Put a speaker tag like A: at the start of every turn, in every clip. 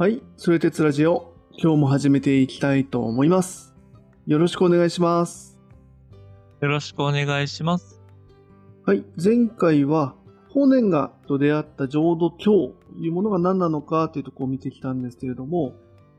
A: はい、それ鉄ラジオ、今日も始めていきたいと思います。よろしくお願いします。
B: よろしくお願いします。
A: はい、前回は、法然がと出会った浄土教というものが何なのかというところを見てきたんですけれども、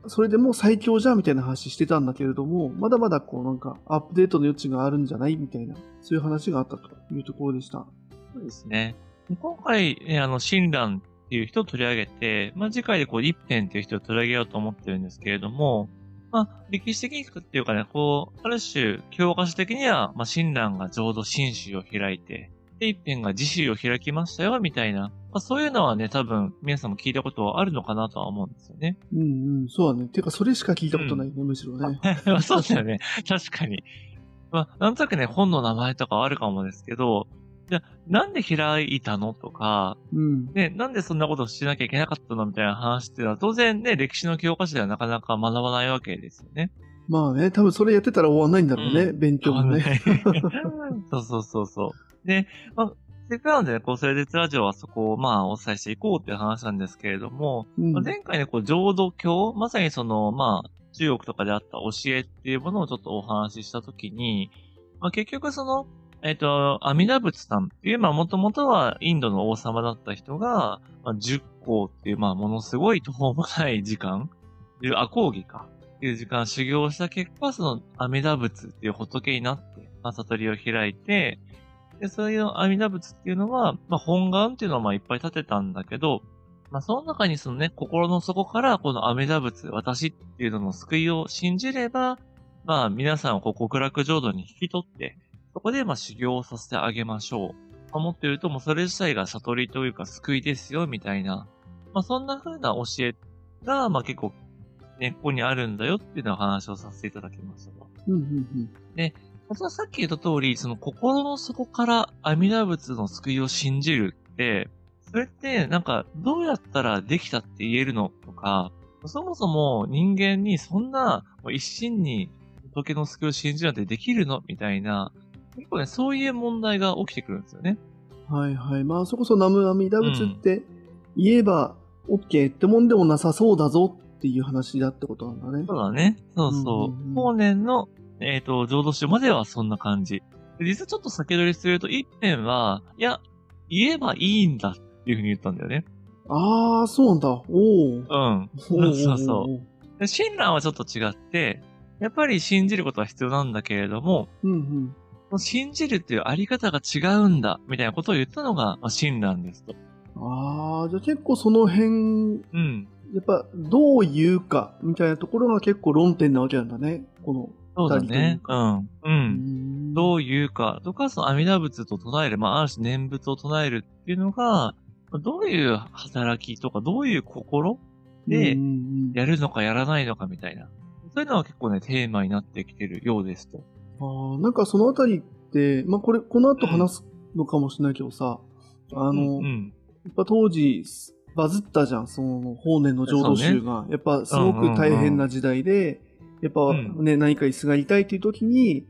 A: それでもう最強じゃんみたいな話してたんだけれども、まだまだこうなんかアップデートの余地があるんじゃないみたいな、そういう話があったというところでした。
B: そうですね。今回、ね、あの、親鸞っていう人を取り上げて、まあ、次回でこう、一辺っていう人を取り上げようと思ってるんですけれども、まあ、歴史的にっていうかね、こう、ある種、教科書的には、まあ、親鸞が浄土真宗を開いて、で、一辺が自宗を開きましたよ、みたいな。まあ、そういうのはね、多分、皆さんも聞いたことはあるのかなとは思うんですよね。
A: うんうん、そうだね。てか、それしか聞いたことないね、むしろね。
B: そうだよね。確かに。まあ、なんとなくね、本の名前とかはあるかもですけど、じゃあなんで開いたのとか、
A: うん。
B: ね、なんでそんなことをしなきゃいけなかったのみたいな話っていうのは、当然ね、歴史の教科書ではなかなか学ばないわけですよね。
A: まあね、多分それやってたら終わんないんだろうね、
B: う
A: 勉強もね。
B: そうそうそうそう。で、まあ、せっかくなんでね、こう、それでラジオはそこを、まあ、お伝えしていこうっていう話なんですけれども、
A: うん
B: まあ前回ね、こう、浄土教、まさにその、まあ、中国とかであった教えっていうものをちょっとお話ししたときに、まあ、結局その、えっ、と、阿弥陀仏さんっていう、まあ、もともとはインドの王様だった人が、まあ、10校っていう、まあ、ものすごい途方もない時間、いう、あ、講義か。っていう時間修行した結果、その阿弥陀仏っていう仏になって、まあ、悟りを開いて、で、そういう阿弥陀仏っていうのは、まあ、本願っていうのをまあいっぱい立てたんだけど、まあ、その中にそのね、心の底からこの阿弥陀仏、私っていうのの救いを信じれば、まあ、皆さんをこう極楽浄土に引き取って、そこでまあ修行をさせてあげましょう。思ってると、もうそれ自体が悟りというか救いですよ、みたいな。まあ、そんな風な教えが、まあ結構、根っこにあるんだよっていうのを話をさせていただきましたと。
A: うんうん
B: 私はさっき言った通り、その心の底から阿弥陀仏の救いを信じるって、それってなんかどうやったらできたって言えるのとか、そもそも人間にそんな一心に仏の救いを信じるなんてできるのみたいな、結構ね、そういう問題が起きてくるんですよね。
A: うん。はいはい。まあそこそ南無阿弥陀仏って言えば OK ってもんでもなさそうだぞっていう話だってことなんだね。
B: そうだね。そうそう。
A: うんうんうん
B: 法然の、えっ、と、浄土宗まではそんな感じ。で実はちょっと先取りすると、一辺は、いや、言えばいいんだっていうふうに言ったんだよね。
A: ああ、そうなんだ。おお。
B: うん。
A: そう
B: そう親鸞はちょっと違って、やっぱり信じることは必要なんだけれども、
A: うんうん。
B: 信じるっていうあり方が違うんだ、みたいなことを言ったのが、まあ、親鸞ですと。
A: ああ、じゃあ結構その辺、
B: うん。
A: やっぱどう言うかみたいなところが結構論点なわけなんだね。この。
B: そうだね。う
A: か
B: ん。うん。どう言うかとか、その阿弥陀仏と唱える、まあ、ある種念仏を唱えるっていうのが、どういう働きとか、どういう心でやるのかやらないのかみたいな。そういうのは結構ね、テーマになってきてるようですと。
A: ああ、なんかそのあたりって、まあこれ、この後話すのかもしれないけどさ、あの、
B: うんうん。
A: やっぱ当時、バズったじゃん、その、法然の浄土宗が。やっぱすごく大変な時代で、やっぱ
B: うん
A: ね、何かにすがりたいっていう時に、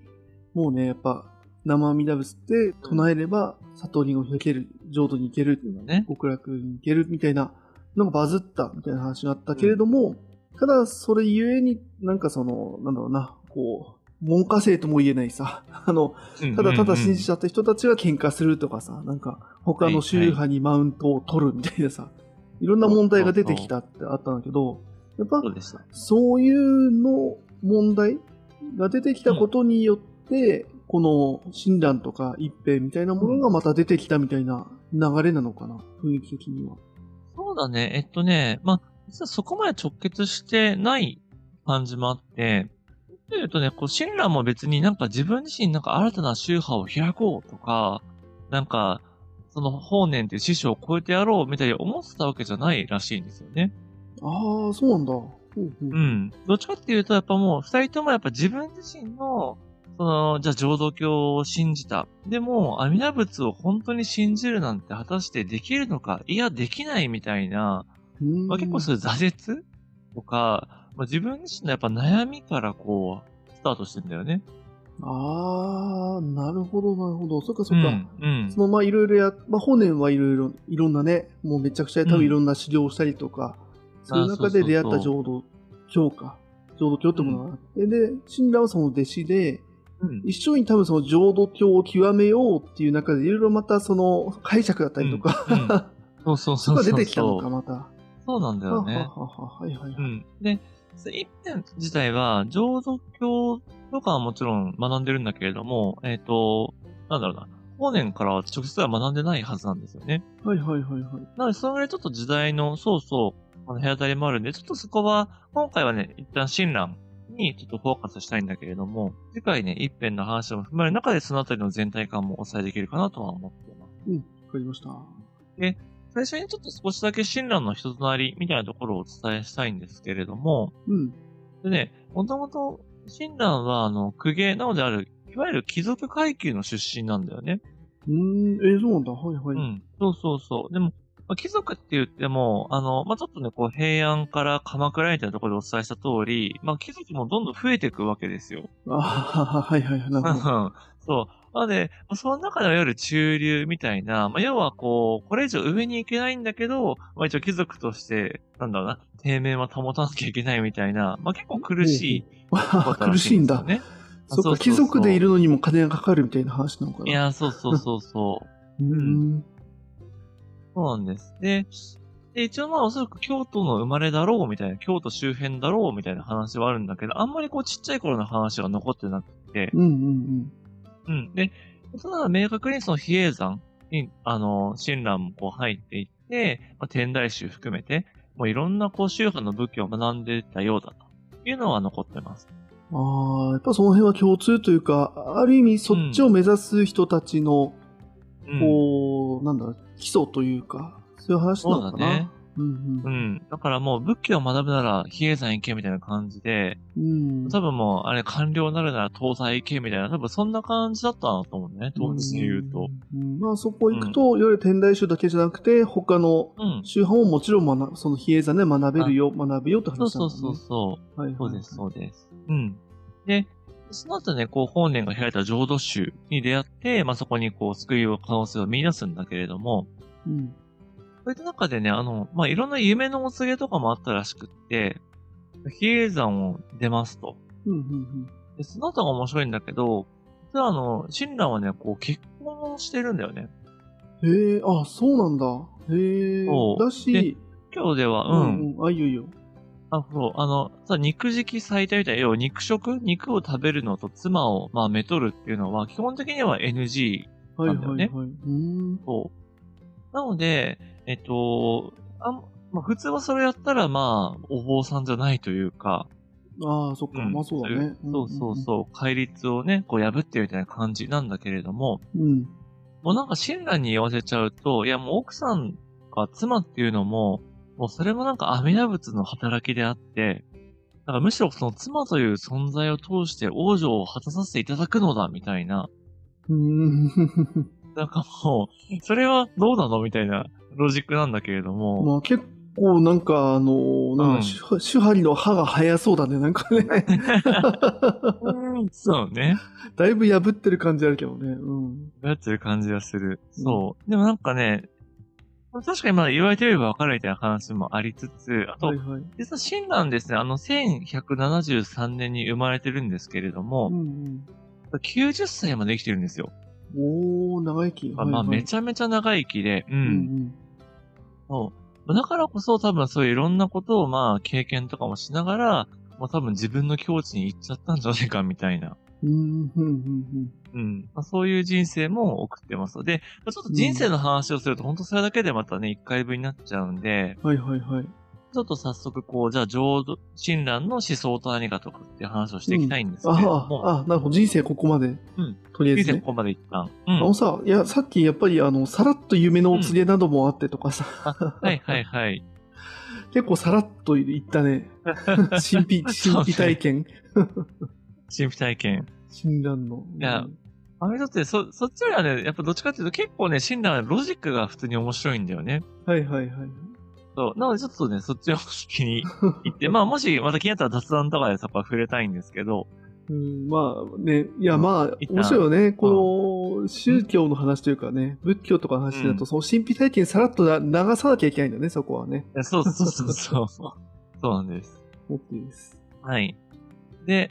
A: もうね、やっぱ、生阿弥陀仏って唱えれば、悟りを開ける、浄土に行ける、
B: ね。
A: 極楽に行けるみたいなのがバズったみたいな話があったけれども、ただそれゆえになんかその、なんだろうな、こう、文科生とも言えないさ、あの、ただただ信じちゃった人たちが喧嘩するとかさ、なんか他の宗派にマウントを取るみたいなさ、いろんな問題が出てきたってあったんだけど、やっぱ
B: そう
A: いうの問題が出てきたことによって、この親鸞とか一平みたいなものがまた出てきたみたいな流れなのかな、雰囲気的には。
B: そうだね。えっとね、まあ、実はそこまで直結してない感じもあって、というとね、こう、親鸞も別になんか自分自身なんか新たな宗派を開こうとか、なんか、その法然っていう師匠を超えてやろうみたいに思ってたわけじゃないらしいんですよね。
A: ああ、そうなんだ。ほう
B: ん。どっちかっていうと、やっぱもう、二人ともやっぱ自分自身の、その、じゃあ浄土教を信じた。でも、阿弥陀仏を本当に信じるなんて果たしてできるのか、いや、できないみたいな、
A: うん
B: まあ、結構そういう挫折とか、まあ、自分自身のやっぱ悩みからこう、スタートしてんだよね。
A: ああ、なるほど、なるほど。そっかそっか。
B: うん。うん
A: そ。のまあいろいろや、まあ本年はいろいろ、いろんなね、もうめちゃくちゃ多分いろんな修行をしたりとか、そういう中で出会った浄土教か。浄土教ってものがあって、で、親鸞はその弟子で、
B: うん。
A: 一緒に多分その浄土教を極めようっていう中でいろいろまたその解釈だったりとか、
B: うんうんそうそう
A: そ
B: うそう。
A: が出てきたのか、また。
B: そうなんだよね。
A: はははははいはいはい。
B: うん。で、一点自体は、浄土教とかはもちろん学んでるんだけれども、えっ、と、なんだろうな。法然からは直接は学んでないはずなんですよね。
A: はいはいはいはい。
B: なので、そのぐらいちょっと時代の、そうそう、あの、部屋当たりもあるんで、ちょっとそこは、今回はね、一旦親鸞にちょっとフォーカスしたいんだけれども、次回ね、一辺の話も踏まえる中で、そのあたりの全体感もお伝えできるかなとは思っています。
A: わかりました。
B: 最初にちょっと少しだけ親鸞の人となりみたいなところをお伝えしたいんですけれども、
A: うん。
B: でね、もともと、親鸞は、あの、公家なのである、いわゆる貴族階級の出身なんだよね。
A: うーん、えー、そうなんだ。はいはい。
B: うん。そうそうそう。でも、まあ、貴族って言っても、あの、まあ、ちょっとね、こう、平安から鎌倉みたいなところでお伝えした通り、まあ、貴族もどんどん増えていくわけですよ。
A: ああ、はいはいはい。なるほど。
B: そう。なので、まあその中ではいわゆる中流みたいな、まあ、要はこう、これ以上上に行けないんだけど、まあ、一応貴族として、なんだろうな、底面は保たなきゃいけないみたいな、まあ、結構苦しいことら
A: 苦しいんだ。
B: ね。
A: そっか、貴族でいるのにも金がかかるみたいな話なのかな。
B: いや、そうそうそうそう。
A: うーん。
B: そうなんです。で、で一応まあおそらく京都の生まれだろうみたいな、京都周辺だろうみたいな話はあるんだけど、あんまりこうちっちゃい頃の話は残ってなくて、
A: うんうん
B: うん。で、ただ明確にその比叡山に、あの、親鸞もこう入っていって、まあ、天台宗含めて、もういろんなこう宗派の仏教を学んでたようだというのは残ってます。
A: うん。ああ、やっぱその辺は共通というか、ある意味そっちを目指す人たちの、
B: うん。
A: こう、なんだ、基礎というか、そういう話なのかな。
B: そうだね。
A: うん
B: うん。だからもう仏教を学ぶなら比叡山行けみたいな感じで、
A: うん。うん。
B: 多分もう、あれ、官僚になるなら東西行けみたいな、多分そんな感じだったなと思うね、当時で言うと。
A: うん。まあそこ行くと、いわゆる天台宗だけじゃなくて、他の
B: うん。
A: 宗派ももちろん学ぶその比叡山で学べるよ、学べよって
B: そう
A: 話なんだ、ね。
B: そうそうそう。
A: はいはい。
B: そうです、そうです。うん。で、その後ね、こう、本年が開いた浄土宗に出会って、まあ、そこにこう、救いを可能性を見出すんだけれども、
A: うん。
B: そういった中でね、あの、まあ、いろんな夢のお告げとかもあったらしくって、比叡山を出ますと。
A: うんうん
B: で、その後が面白いんだけど、実はあの、親鸞はね、こう、結婚をしてるんだよね。
A: うん。へえ、あ、そうなんだ。へえだし、
B: 今日では、
A: う
B: うん。
A: んうん。あ、いいよいいよ。
B: あ、そう、あの、さ、肉食最多みたいな、要は肉食？肉を食べるのと妻を、まあ、めとるっていうのは、基本的には NG
A: はい
B: なんだよね
A: はいはい。うーん。
B: そう。なので、えっと、あんまあ、普通はそれやったら、まあ、お坊さんじゃないというか、
A: ああ、そっか。まあそうだね。
B: そうそうそう、戒律をね、こう破ってるみたいな感じなんだけれども、
A: うん。うん。
B: もうなんか親鸞に言わせちゃうと、いやもう奥さんが妻っていうのも、もうそれもなんか阿弥陀仏の働きであって、だからむしろその妻という存在を通して王女を果たさせていただくのだ、みたいな。なんかもう、それはどうなの？みたいなロジックなんだけれども。
A: まあ結構なんかあの、なん
B: うん
A: か手手張りの歯が早そうだね、なんかね。
B: そうね。
A: だいぶ破ってる感じあるけどね。うん。
B: やってる感じがする。そう。でもなんかね、確かにまだ言われてれば分かるみたいな話もありつつ、あと、
A: はいはい。
B: 実は親鸞ですね、あの、1173年に生まれてるんですけれども
A: う、ん
B: 90歳まで生きてるんですよ。
A: うん。おー、長生き。
B: まあ、め
A: ゃ。
B: ちゃめちゃ長生きで、う。
A: うんん
B: そう。だからこそ多分そういういろんなことをまあ、経験とかもしながら、もう多分自分の境地に行っちゃったんじゃないかみたいな。
A: うん。うん。うん。うん。
B: うん。まあ、そういう人生も送ってます。で、まあちょっと人生の話をすると、本当それだけでまたね、一回分になっちゃうんで、
A: はいはいはい。
B: ちょっと早速こう、じゃあ浄土、親鸞の思想と何かとかっていう話をしていきたいんですけれど
A: あ
B: も、
A: あ、あなるほど。人生ここまで。
B: うん。
A: とりあえずね
B: 以前こ。こまで一旦。うん。
A: あのさ、いや、さっきやっぱりあの、さらっと夢のお告げなどもあってとかさ、
B: はいはいはい。
A: 結構さらっと言ったね。神秘、神秘体験。
B: 神秘体験。
A: 診断の。
B: いやあれだって、そ、そっちよりはね、やっぱどっちかっていうと結構ね、親鸞はロジックが普通に面白いんだよね。
A: はいはいはい。
B: そう。なのでちょっとね、そっちを先に 行って、まあもしまた気になったら雑談とかでそこは触れたいんですけど、
A: うん、まあね、いやまあ、面白いよね。この宗教の話というかね、仏教とかの話だと、その神秘体験さらっと流さなきゃいけないんだよね、そこはね。
B: そうそうそうそう。そうなんです。
A: OK です。
B: はい。で、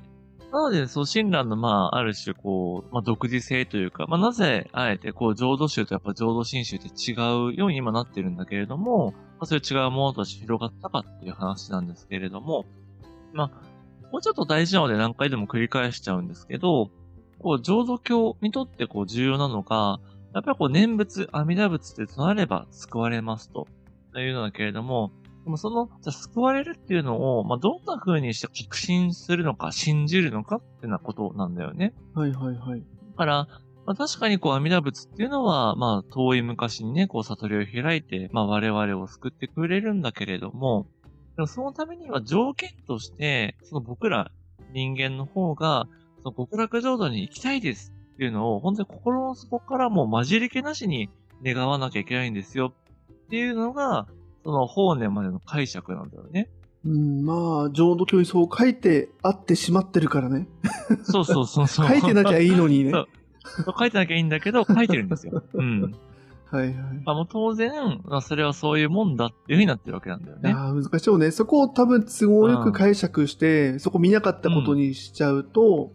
B: なので、そう、親鸞の、まあ、ある種、こう、まあ、独自性というか、まあ、なぜ、あえて、こう、浄土宗とやっぱ浄土真宗って違うように今なってるんだけれども、まあ、そういう違うものとして広がったかっていう話なんですけれども、まあ、もうちょっと大事なので何回でも繰り返しちゃうんですけど、こう、浄土教にとってこう、重要なのが、やっぱりこう、念仏、阿弥陀仏って唱えれば救われますと。いうのだけれども、でもその、じゃ救われるっていうのを、まあ、どんな風にして確信するのか、信じるのかってなことなんだよね。
A: はいはいはい。
B: だから、まあ、確かにこう、阿弥陀仏っていうのは、まあ、遠い昔にね、こう、悟りを開いて、まあ、我々を救ってくれるんだけれども、でもそのためには条件として、その僕ら人間の方が、その極楽浄土に行きたいですっていうのを、本当に心の底からもう混じり気なしに願わなきゃいけないんですよっていうのが、その法然までの解釈なんだよね。
A: うん、まあ、浄土教にそう書いてあってしまってるからね。
B: そうそうそうそう。
A: 書いてなきゃいいのにね。
B: 書いてなきゃいいんだけど、書いてるんですよ。うん。
A: はいはい。
B: あもう当然、まあ、それはそういうもんだっていうふうになってるわけなんだよね。
A: ああ、難しいよね。そこを多分都合よく解釈して、うん、そこ見なかったことにしちゃうと、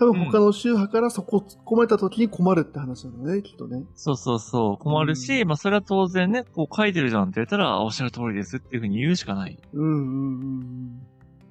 A: 多分他の宗派からそこを突っ込まれた時に困るって話なのね、きっとね。
B: そうそうそう。困るし、うん、まあそれは当然ね、こう書いてるじゃんって言ったら、おっしゃる通りですっていうふうに言うしかない。
A: うんうんうん。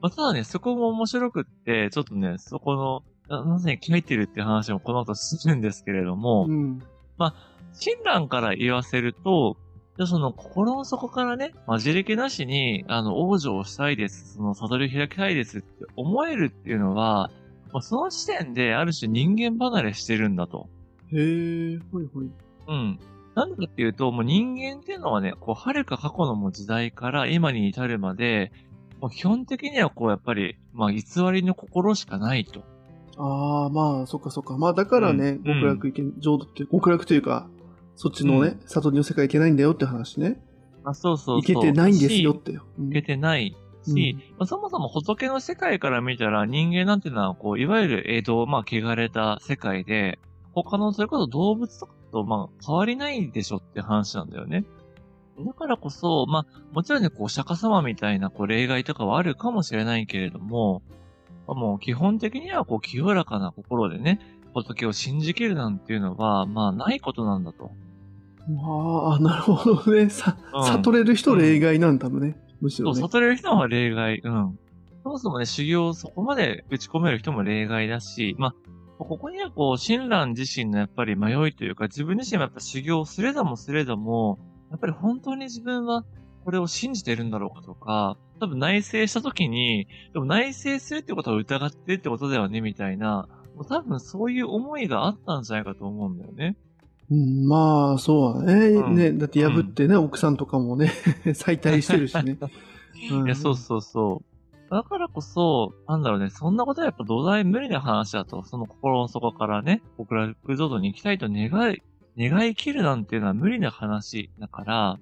B: まあただね、そこも面白くって、ちょっとね、そこの、なぜ書いてるって話もこの後するんですけれども、うん、まあ、親鸞から言わせると、じゃその心の底からね、混じり気なしに、あの、往生したいです、その悟りを開きたいですって思えるっていうのは、まあ、その時点である種人間離れしてるんだと。
A: へえ、ほいほい。
B: うん。なんでかっていうと、もう人間っていうのはね、こう、遥か過去のも時代から今に至るまで、もう基本的にはこう、やっぱり、まあ、偽りの心しかないと。
A: ああ、まあ、そっかそっか。まあ、だからね、うん、極楽行け、浄土って、極楽というか、そっちのね、うん、悟りの世界行けないんだよって話ね。
B: あ、そうそう
A: そう。行けてないんですよって。
B: 行けてないし、うん、まあ、そもそも仏の世界から見たら人間なんていうのは、こう、いわゆる江戸、まあ、汚れた世界で、他のそれこそ動物とかと、まあ、変わりないでしょって話なんだよね。だからこそ、まあ、もちろんね、こう、釈迦様みたいな、こう、例外とかはあるかもしれないけれども、まあ、もう基本的には、こう、清らかな心でね、仏を信じきるなんていうのは、まあ、ないことなんだと。
A: ああ、なるほどね。さ、うん、悟れる人例外なんだもんね。むしろ、
B: ね、そう、悟れる人は例外。うん。そもそもね、修行をそこまで打ち込める人も例外だし、まあ、ここにはこう、親鸞自身のやっぱり迷いというか、自分自身もやっぱ修行すれどもすれども、やっぱり本当に自分はこれを信じてるんだろうかとか、多分内省した時に、でも内省するってことは疑ってるってことだよね、みたいな、もう多分そういう思いがあったんじゃないかと思うんだよね。
A: うん、まあ、そうだね。うん、ね、だって破ってね、うん、奥さんとかもね、再退してるしね。
B: うん、いや、そうそうそう。だからこそ、なんだろうね、そんなことはやっぱ土台無理な話だと、その心の底からね、極楽浄土に行きたいと願い、願い切るなんていうのは無理な話だか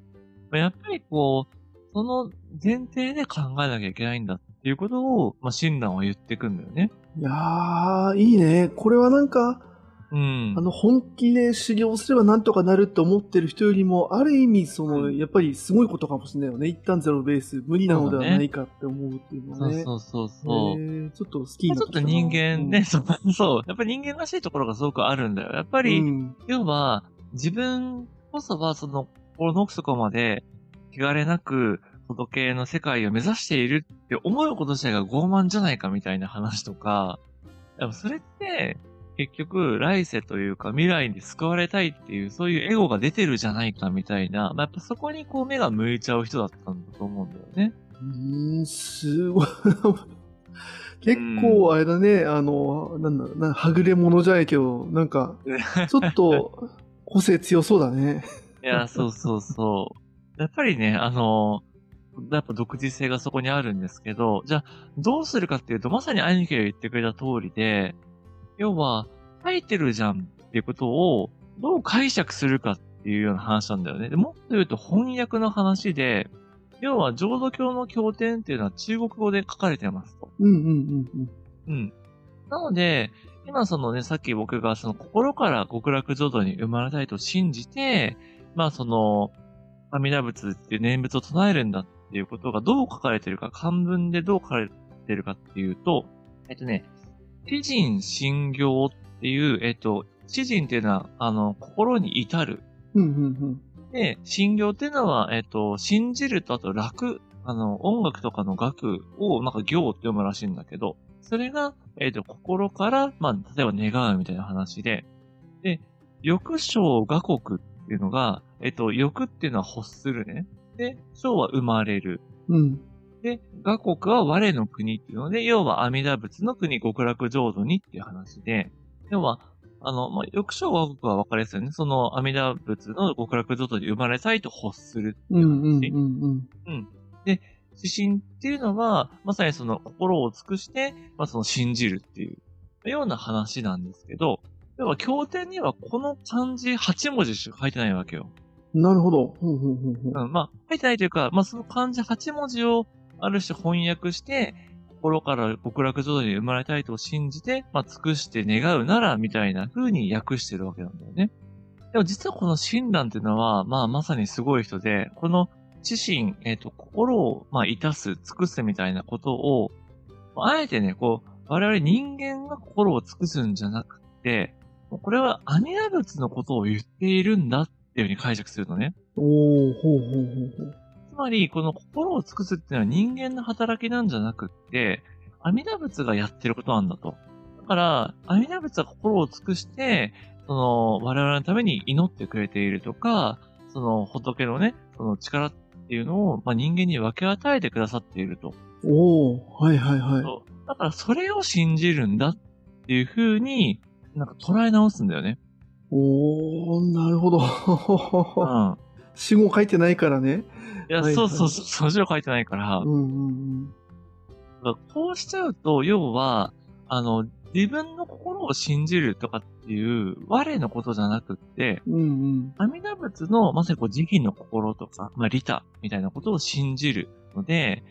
B: ら、やっぱりこう、その前提で考えなきゃいけないんだっていうことを、まあ、診断は言っていくんだよね。
A: いやー、いいね。これはなんか、
B: うん、
A: あの、本気で修行すればなんとかなるって思ってる人よりも、ある意味、その、やっぱりすごいことかもしれないよね。一旦ゼロベース、無理なのではないかって思うっていうのはね。
B: そうそうそう。え
A: ー、ちょっと好きな
B: ちょっと人間ね、うん、そう。やっぱり人間らしいところがすごくあるんだよ。やっぱり、うん、要は、自分こそは、その、心の奥底まで、気兼ねなく、仏の世界を目指しているって思うこと自体が傲慢じゃないかみたいな話とか、でもそれって、結局、来世というか未来に救われたいっていう、そういうエゴが出てるじゃないかみたいな、まあ、やっぱそこにこう目が向いちゃう人だったんだと思うんだよね。
A: うーん、すごい。結構あれだね、あの、なんだろうな、はぐれ者じゃないけど、なんか、ちょっと個性強そうだね。
B: いや、そうそうそう。やっぱりね、あの、やっぱ独自性がそこにあるんですけど、じゃあ、どうするかっていうと、まさに兄貴が言ってくれた通りで、要は、書いてるじゃんっていうことを、どう解釈するかっていうような話なんだよね。でもっと言うと翻訳の話で、要は浄土教の経典っていうのは中国語で書かれてますと。
A: うんうんうんうん。
B: うん。なので、今そのね、さっき僕がその心から極楽浄土に生まれたいと信じて、まあその、阿弥陀仏っていう念仏を唱えるんだっていうことがどう書かれてるか、漢文でどう書かれてるかっていうと、えっとね、知人信行っていう、えっと、知人っていうのは、あの、心に至る。
A: うんうんうん
B: で、信行っていうのは、えっと、信じるとあと楽、あの、音楽とかの楽を、なんか行って読むらしいんだけど、それが、えっ、と、心から、まあ、例えば願うみたいな話で、で、欲生画国っていうのが、えっ、と、欲っていうのは欲するね。で、生は生まれる。
A: うん。
B: で、画国は我の国っていうので、要は阿弥陀仏の国極楽浄土にっていう話で、要は、あの、まあ、欲生画国は分かりやすいよね。その阿弥陀仏の極楽浄土に生まれたいと欲するっていう話。うんうんうんうん。うん。で、指針っていうのは、まさにその心を尽くして、まあその信じるっていうような話なんですけど、要は経典にはこの漢字8文字しか書いてないわけよ。
A: なるほど。
B: うん、まあ、書いてないというか、まあその漢字8文字をある種翻訳して、心から極楽浄土に生まれたいと信じて、まあ尽くして願うなら、みたいな風に訳してるわけなんだよね。でも実はこの親鸞っていうのは、まあまさにすごい人で、この自身、えっ、ー、と、心を、まあ、いたす、尽くすみたいなことを、あえてね、こう、我々人間が心を尽くすんじゃなくて、これはアニラ仏のことを言っているんだっていうふうに解釈するのね。
A: おー、ほうほうほうほう。
B: つまり、この心を尽くすっていうのは人間の働きなんじゃなくって、阿弥陀仏がやってることなんだと。だから、阿弥陀仏は心を尽くして、その、我々のために祈ってくれているとか、その仏のね、その力っていうのを、まあ、人間に分け与えてくださっていると。
A: おおはいはいはい。
B: だからそれを信じるんだっていう風に、なんか捉え直すんだよね。
A: おー、なるほど。うん。死後書いてないからね。
B: いや、はいはい、そうそうそう、そ字を書いてないから。
A: うんうんうん。
B: こうしちゃうと、要は、あの、自分の心を信じるとかっていう、我のことじゃなくって、
A: うんうん、
B: 阿弥陀仏の、まさにこう、慈悲の心とか、まあ、利他みたいなことを信じるので、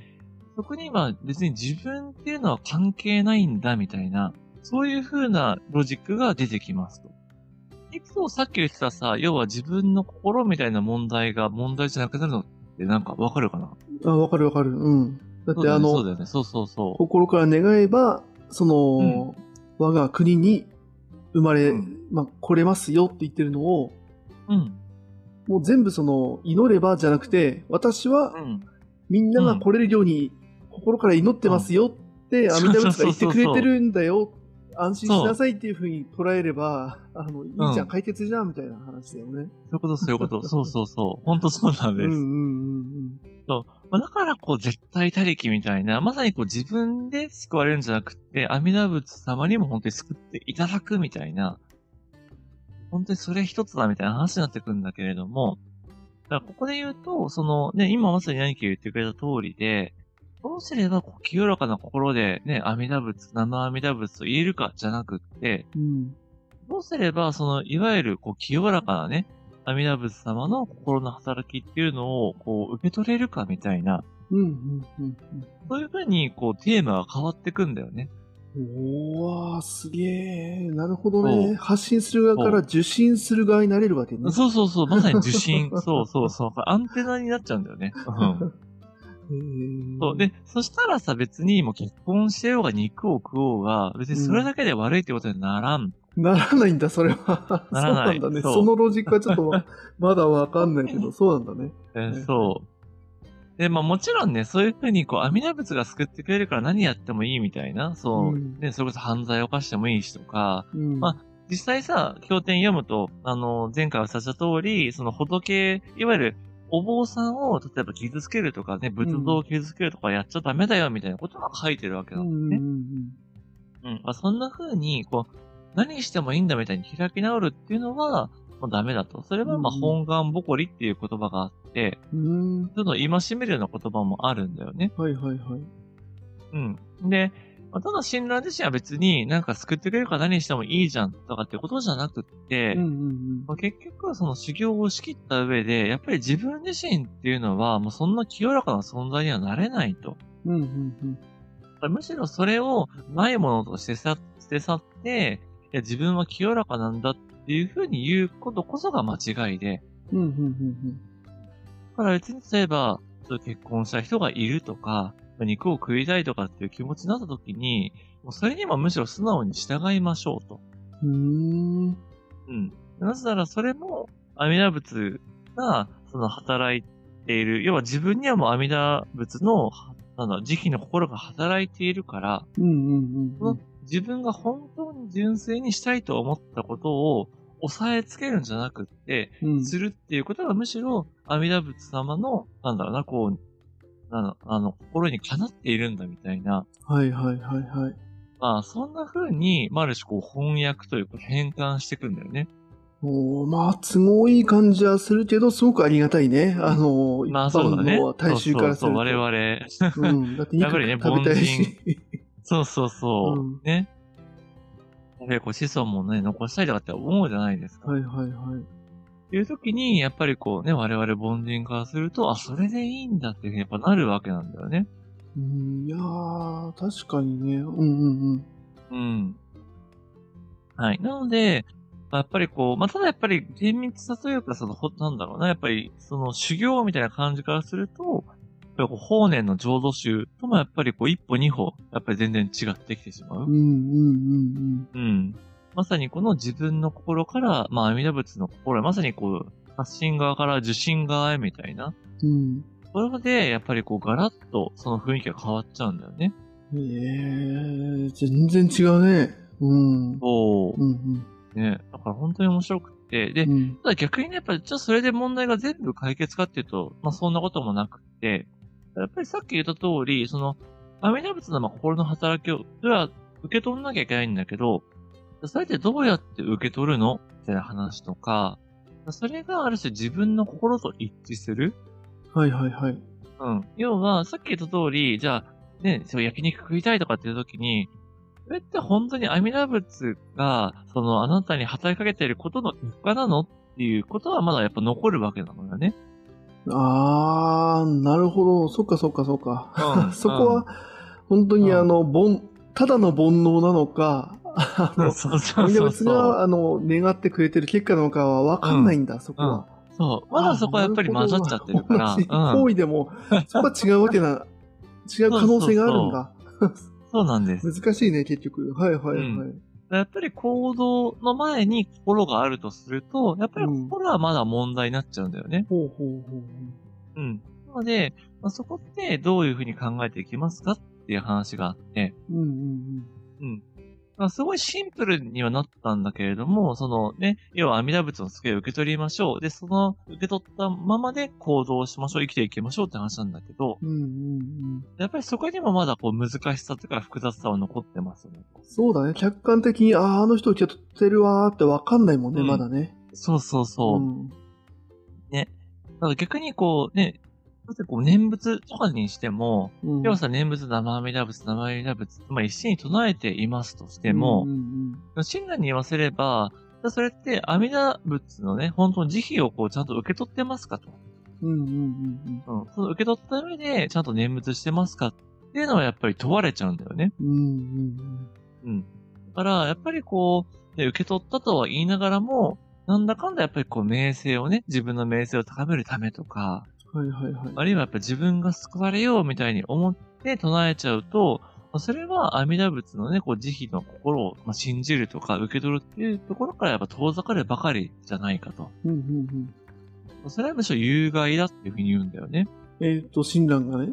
B: そこには別に自分っていうのは関係ないんだみたいな、そういう風なロジックが出てきますと。一方、さっき言ってたさ、要は自分の心みたいな問題が問題じゃなくなるのってなんかわかるかな？
A: あ、わかるわかる。うん。だってあの、
B: そうだよね。そうそうそう。
A: 心から願えば、その、うん我が国に生まれ、うん、まあ、来れますよって言ってるのを、
B: うん。
A: もう全部その、祈ればじゃなくて、私は、みんなが来れるように、心から祈ってますよって、阿弥陀仏が言ってくれてるんだよ。安心しなさいっていうふうに捉えれば、あの、いいじゃん、解決じゃん、みたいな話だよね。
B: そういうこと、そういうこと。そうそうそう。本当そうなんです。うんうん
A: うんうん。
B: そう。まあ、だからこう絶対他力みたいな、まさにこう自分で救われるんじゃなくて、阿弥陀仏様にも本当に救っていただくみたいな、本当にそれ一つだみたいな話になってくるんだけれども、だからここで言うと、そのね、今まさに何か言ってくれた通りで、どうすれば清らかな心でね、阿弥陀仏、生阿弥陀仏と言えるかじゃなくって、
A: うん、
B: どうすれば、その、いわゆるこう清らかなね、阿弥陀仏様の心の働きっていうのを、こう、受け取れるかみたいな。
A: うん、うん、うん。
B: そういうふうに、こう、テーマが変わってくんだよね。
A: おー、すげえ。なるほどね。発信する側から受信する側になれるわけね。
B: そうそうそう。まさに受信。そうそうそう。アンテナになっちゃうんだよね。うんそう。で、そしたらさ、別にもう結婚してようが肉を食おうが、別にそれだけで悪いってことにならん
A: ならないんだ、それは。ならない。そうなんだね。そのロジックはちょっとまだわかんないけど、そうなんだね。
B: えそう。で、まあもちろんね、そういうふうに、こう、阿弥陀仏が救ってくれるから何やってもいいみたいな、そう、うん、ね、それこそ犯罪を犯してもいいしとか、
A: うん、
B: まあ、実際さ、経典読むと、あの、前回おっしゃった通り、その仏、いわゆる、お坊さんを、例えば傷つけるとかね、仏像を傷つけるとかやっちゃダメだよみたいなことが書いてるわけなんだよね。うん、うん、まあ、そんな風に、こう、何してもいいんだみたいに開き直るっていうのは、もうダメだと。それはまあ本願ぼこりっていう言葉があって、
A: うん。
B: ちょっと戒めるような言葉もあるんだよね。
A: はいはいはい。
B: うん。で、まあ、ただ親鸞自身は別になんか救ってくれるから何してもいいじゃんとかってことじゃなくって、
A: うんうんうん
B: まあ、結局はその修行を仕切った上で、やっぱり自分自身っていうのはもうそんな清らかな存在にはなれないと。
A: うんうんうん。
B: むしろそれをないものとして捨捨て去って、いや、自分は清らかなんだっていうふうに言うことこそが間違いで、
A: うん、うん、うん、
B: だから別に例えば、結婚した人がいるとか、肉を食いたいとかっていう気持ちになった時に、もうそれにもむしろ素直に従いましょうと。
A: うん。うーん。
B: うん。なぜならそれも阿弥陀仏が、その働いている、要は自分にはもう阿弥陀仏の、なんだ、慈悲の心が働いているから、
A: うん、うん、うん
B: その。自分が本当に純粋にしたいと思ったことを押さえつけるんじゃなくって、
A: うん。
B: するっていうことがむしろ阿弥陀仏様の、なんだろうな、こう、あの、あの心にかなっているんだみたいな、
A: はい、はい、はい、はい。
B: まあ、そんな風に、まあある種こう翻訳というか変換していくんだよね。
A: おーまあ、都合いい感じはするけど、すごくありがたいね。あの、
B: まあ
A: 一
B: そうだね。
A: 般の大衆からす
B: そう
A: ると。
B: そう我々、
A: うん。だって肉
B: やっぱりね
A: 食べたいし。
B: そうそうそう。
A: うん
B: ね。やっぱりこう子孫もね、残したいとかって思うじゃないですか。
A: はい、はい、はい。
B: っていう時に、やっぱりこうね、我々凡人からすると、あ、それでいいんだっていうふうにやっぱなるわけなんだよね。
A: うん、いやー、確かにね。うん、うん、うん。
B: うん。はい。なので、まあやっぱりこう、まあ、ただやっぱり厳密さというか、その、ほなんだろうな、やっぱり、その修行みたいな感じからすると、やっぱりこう法然の浄土宗ともやっぱりこう一歩二歩、やっぱり全然違ってきてしまう
A: うん、。うん、うん、
B: うん。まさにこの自分の心から、まあ、阿弥陀仏の心へ、まさにこう、発信側から受信側へみたいな。
A: うん。うん。
B: それで、やっぱりこう、ガラッとその雰囲気が変わっちゃうんだよね。
A: ええ全然違うね。うん。
B: そう
A: う。ん、
B: ね。だから本当に面白くって。で
A: うん。う、ん。
B: ただ逆にね、やっぱり、じゃあそれで問題が全部解決かっていうと、まあそんなこともなくって、やっぱりさっき言った通り、その、阿弥陀仏のまあ心の働きを、それは受け取んなきゃいけないんだけど、それってどうやって受け取るの？みたいな話とか、それがある種自分の心と一致する？
A: はい、はい、はい。
B: うん。要は、さっき言った通り、じゃあ、ね、そう焼肉食いたいとかっていう時に、それって本当に阿弥陀仏が、そのあなたに働きかけていることの結果なの？っていうことはまだやっぱ残るわけなのよね。
A: あー、なるほど。そっか、そっか、そっか。
B: うん
A: そこは、本当にあの、煩、ただの煩悩なのか、
B: そうそうそうそう。
A: が、あの、願ってくれてる結果なのかは分かんないんだ、そこは。
B: そう。まだそこはやっぱり混ざっちゃってるから。
A: 行為でも、そこは違うわけな、違う可能性があるんだ。
B: そうなんです。
A: 難しいね、結局。はい、はい、はい。
B: うやっぱり行動の前に心があるとすると、やっぱり心はまだ問題になっちゃうんだよね。
A: ほうほうほう
B: うん。なので、まあ、そこってどういうふうに考えていきますかっていう話があって、
A: ほう。うん、うん、
B: うん。まあ、すごいシンプルにはなったんだけれども、そのね、要は阿弥陀仏の救いを受け取りましょう。で、その受け取ったままで行動しましょう。生きていきましょうって話なんだけど、
A: うん。うん、うん、うん。
B: やっぱりそこにもまだこう難しさとか複雑さは残ってますよね。
A: そうだね。客観的に、ああ、あの人受け取ってるわーって分かんないもんね、
B: うん
A: まだね。
B: そうそうそう。
A: ん。
B: だから逆にこうね、だってこう念仏とかにしても、
A: うん。
B: 要はさ、念仏生阿弥陀仏、生阿弥陀仏、まあ一心に唱えていますとしても
A: うん、うん
B: 親鸞に言わせれば、それって阿弥陀仏のね、本当に慈悲をこうちゃんと受け取ってますかと。
A: うん。うん、うん、うん
B: うん。その受け取った上で、ちゃんと念仏してますかっていうのはやっぱり問われちゃうんだよね。
A: うん。うん、うん
B: うん。だから、やっぱりこう、ね受け取ったとは言いながらも、なんだかんだやっぱりこう、名声をね、自分の名声を高めるためとか、
A: はい、はい、はい。
B: あるいはやっぱ自分が救われようみたいに思って唱えちゃうと、まあそれは阿弥陀仏のね、こう慈悲の心をまあ信じるとか受け取るっていうところからやっぱ遠ざかるばかりじゃないかと。
A: うん、うん、うん。
B: それはむしろ有害だっていうふうに言うんだよね。
A: えっ、と、親鸞がね。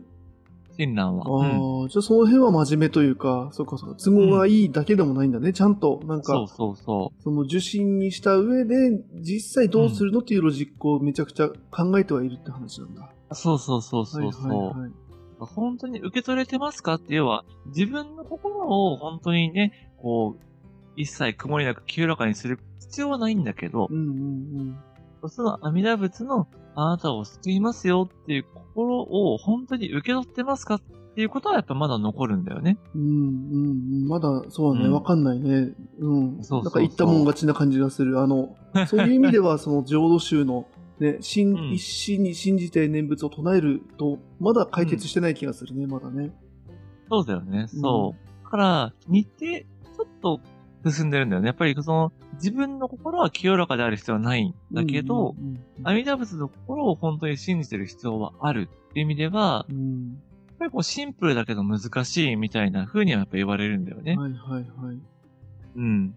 B: 親鸞は。
A: あ
B: うん
A: あ、じゃあその辺は真面目というか、そうかそうか、都合がいいだけでもないんだね。ちゃんと、なんか、
B: そうそうそ
A: その受信にした上で、実際どうするのっていうロジックをめちゃくちゃ考えてはいるって話なんだ。
B: う。そうそうそうそうそう。
A: はいはいはい。
B: 本当に受け取れてますかって要は、自分の心を本当にね、こう、一切曇りなく清らかにする必要はないんだけど
A: う、んうん
B: その阿弥陀仏のあなたを救いますよっていう心を本当に受け取ってますかっていうことはやっぱまだ残るんだよね。
A: うん。うんうんうん。まだ、そうだね。
B: うん
A: わ、かんないね。うん。
B: そうそうそう
A: なんか言ったもん勝ちな感じがする。あの、そういう意味では、その浄土宗の、ね、一心に信じて念仏を唱えると、まだ解決してない気がするね、まだね。
B: そうだよね。そう。だから、似て、ちょっと進んでるんだよね。やっぱりその、自分の心は清らかである必要はないんだけど、阿弥陀仏の心を本当に信じてる必要はあるっていう意味では、
A: うん
B: やっぱりこうシンプルだけど難しいみたいな風にはやっぱ言われるんだよね。
A: はいはいはい。
B: うん。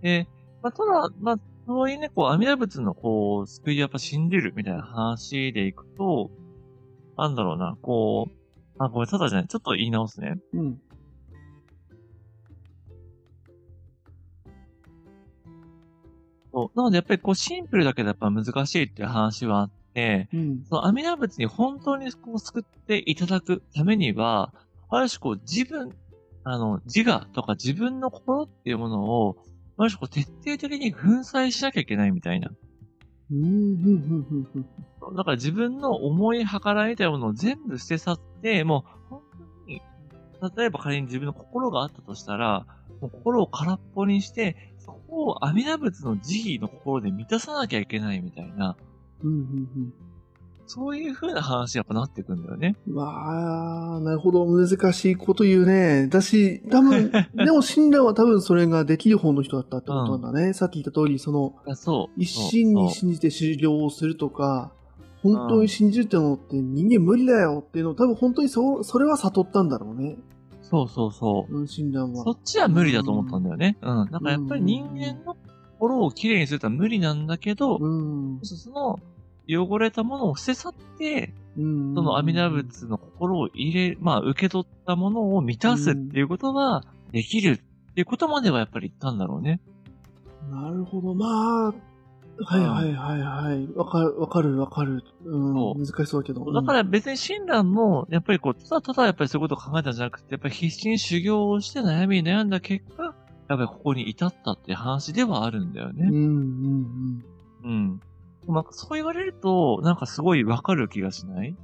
B: で、まあ、ただ、まあ、そういうね、こう、阿弥陀仏のこう、救いをやっぱ信じるみたいな話でいくと、なんだろうな、こう、あ、ごめん、ただじゃない、ちょっと言い直すね。
A: うん。
B: そうなので、やっぱりこう、シンプルだけどやっぱ難しいっていう話はあって、
A: うん。
B: その阿弥陀仏に本当にこう救っていただくためには、ある種こう自分、あの、自我とか自分の心っていうものを、ある種こう徹底的に粉砕しなきゃいけないみたいな。
A: うん。うん。うん。うん。
B: だから自分の思い計らいみたいなものを全部捨て去って、もう本当に、例えば仮に自分の心があったとしたら、もう心を空っぽにして、そこを阿弥陀仏の慈悲の心で満たさなきゃいけないみたいな、
A: うん。うん。
B: そういう風な話にやっぱなってくんだよね。
A: まあ、なるほど。難しいこと言うね。だし、多分、でも親鸞は多分それができる方の人だったってことなんだね。さっき言った通り、その、
B: あそう。
A: 一心に信じて修行をするとか、本当に信じるってのって人間無理だよっていうのを多分本当にそう、それは悟ったんだろうね。
B: そうそうそう。
A: うん、親鸞は。
B: そっちは無理だと思ったんだよね。うん。だからやっぱり人間の心をきれいにするとは無理なんだけど、
A: うん。
B: その汚れたものを捨て去って、
A: うん。
B: その阿弥陀仏の心を入れ、まあ受け取ったものを満たすっていうことができるっていうことまではやっぱり言ったんだろうね。
A: なるほど。まあ、はいはいはいはい。わかる、わかる、わかる。うん。難しそうだけど。
B: だから別に親鸞も、やっぱりこう、ただただやっぱりそういうことを考えたんじゃなくて、やっぱり必死に修行をして悩みに悩んだ結果、やっぱりここに至ったっていう話ではあるんだよね
A: うん。うんうん。
B: うん。まあ、そう言われると、なんかすごいわかる気がしない？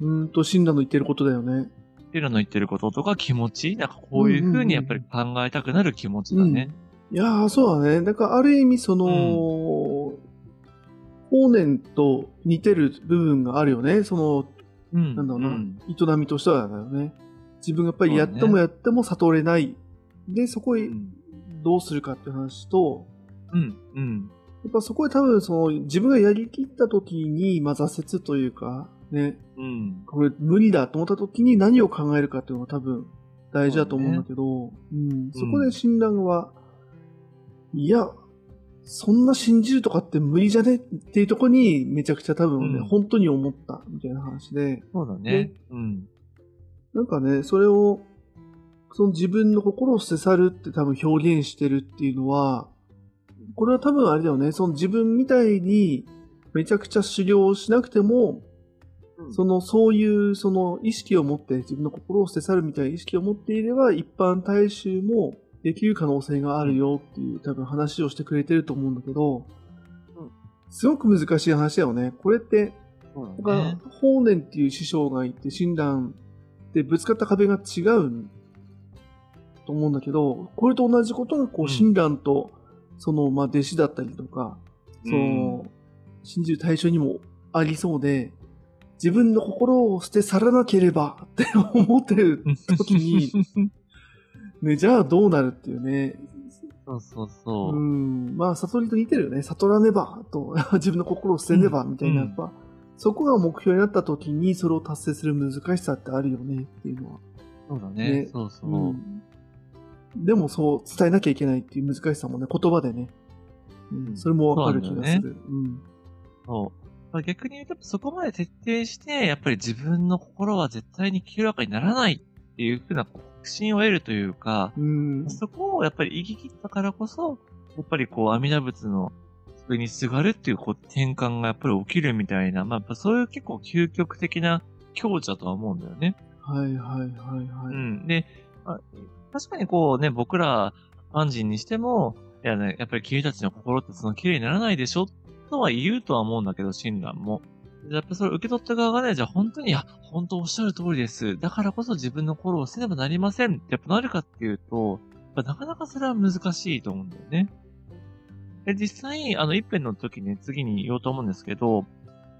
B: う
A: ーんと、親鸞の言ってることだよね。
B: テラの言ってることとか気持ち？なんかこういう風にやっぱり考えたくなる気持ちだね。
A: いやー、そうだね。だから、ある意味、その、法然と似てる部分があるよね。その、
B: うん。
A: なんだろうな、
B: ん
A: 営みとしてはだよね。自分がやっぱりやってもやっても悟れない。で、そこへ
B: うん。
A: どうするかって話と、
B: うん。うん。
A: やっぱそこで多分その自分がやりきった時に、まあ、挫折というか、ね、
B: うん。
A: これ無理だと思った時に何を考えるかっていうのが多分大事だと思うんだけど、うん、そこで診断は、いや、そんな信じるとかって無理じゃね？っていうところにめちゃくちゃ多分ね、
B: うん。
A: 本当に思ったみたいな話で、
B: そうだね。うん。
A: なんかね、それを、その自分の心を捨て去るって多分表現してるっていうのは、これは多分あれだよね、その自分みたいにめちゃくちゃ修行をしなくても、その、そういう、その意識を持って、自分の心を捨て去るみたいな意識を持っていれば、一般大衆もできる可能性があるよっていう多分話をしてくれてると思うんだけど
B: うん、
A: すごく難しい話だよね。これって、だか法然っていう師匠がいて、親鸞でぶつかった壁が違うと思うんだけど、これと同じことが、こう、
B: うん。
A: 親鸞と、その、まあ、弟子だったりとか、その、信じる対象にもありそうで、自分の心を捨て去らなければって思ってる時に、ね、じゃあどうなるっていうね。
B: そうそうそうう。
A: ん。まあ、悟りと似てるよね。悟らねばと、自分の心を捨てねばみたいな、
B: うん
A: やっぱ、そこが目標になった時に、それを達成する難しさってあるよねっていうのは。
B: そうだ
A: ね
B: ね。そうそう。
A: うんでもそう伝えなきゃいけないっていう難しさもね、言葉でね。うん、それもわかる気がする。うん。
B: そう。まあ逆に言うと、そこまで徹底して、やっぱり自分の心は絶対に清らかにならないっていうふうな確信を得るというか、
A: うん。
B: そこをやっぱり言い切ったからこそ、やっぱりこう、阿弥陀仏の救いにすがるっていうこう転換がやっぱり起きるみたいな、まあやっぱそういう結構究極的な強者とは思うんだよね。
A: はいはいはいはい。
B: うん。で、まあ、確かにこうね、僕ら、安人にしても、いやね、やっぱり君たちの心ってその綺麗にならないでしょとは言うとは思うんだけど、親鸞も。やっぱそれを受け取った側がね、じゃあ本当に、いや、本当おっしゃる通りです。だからこそ自分の心を捨てねばなりませんってやっぱなるかっていうと、やっぱなかなかそれは難しいと思うんだよね。で、実際、あの、一辺の時ね、次に言おうと思うんですけど、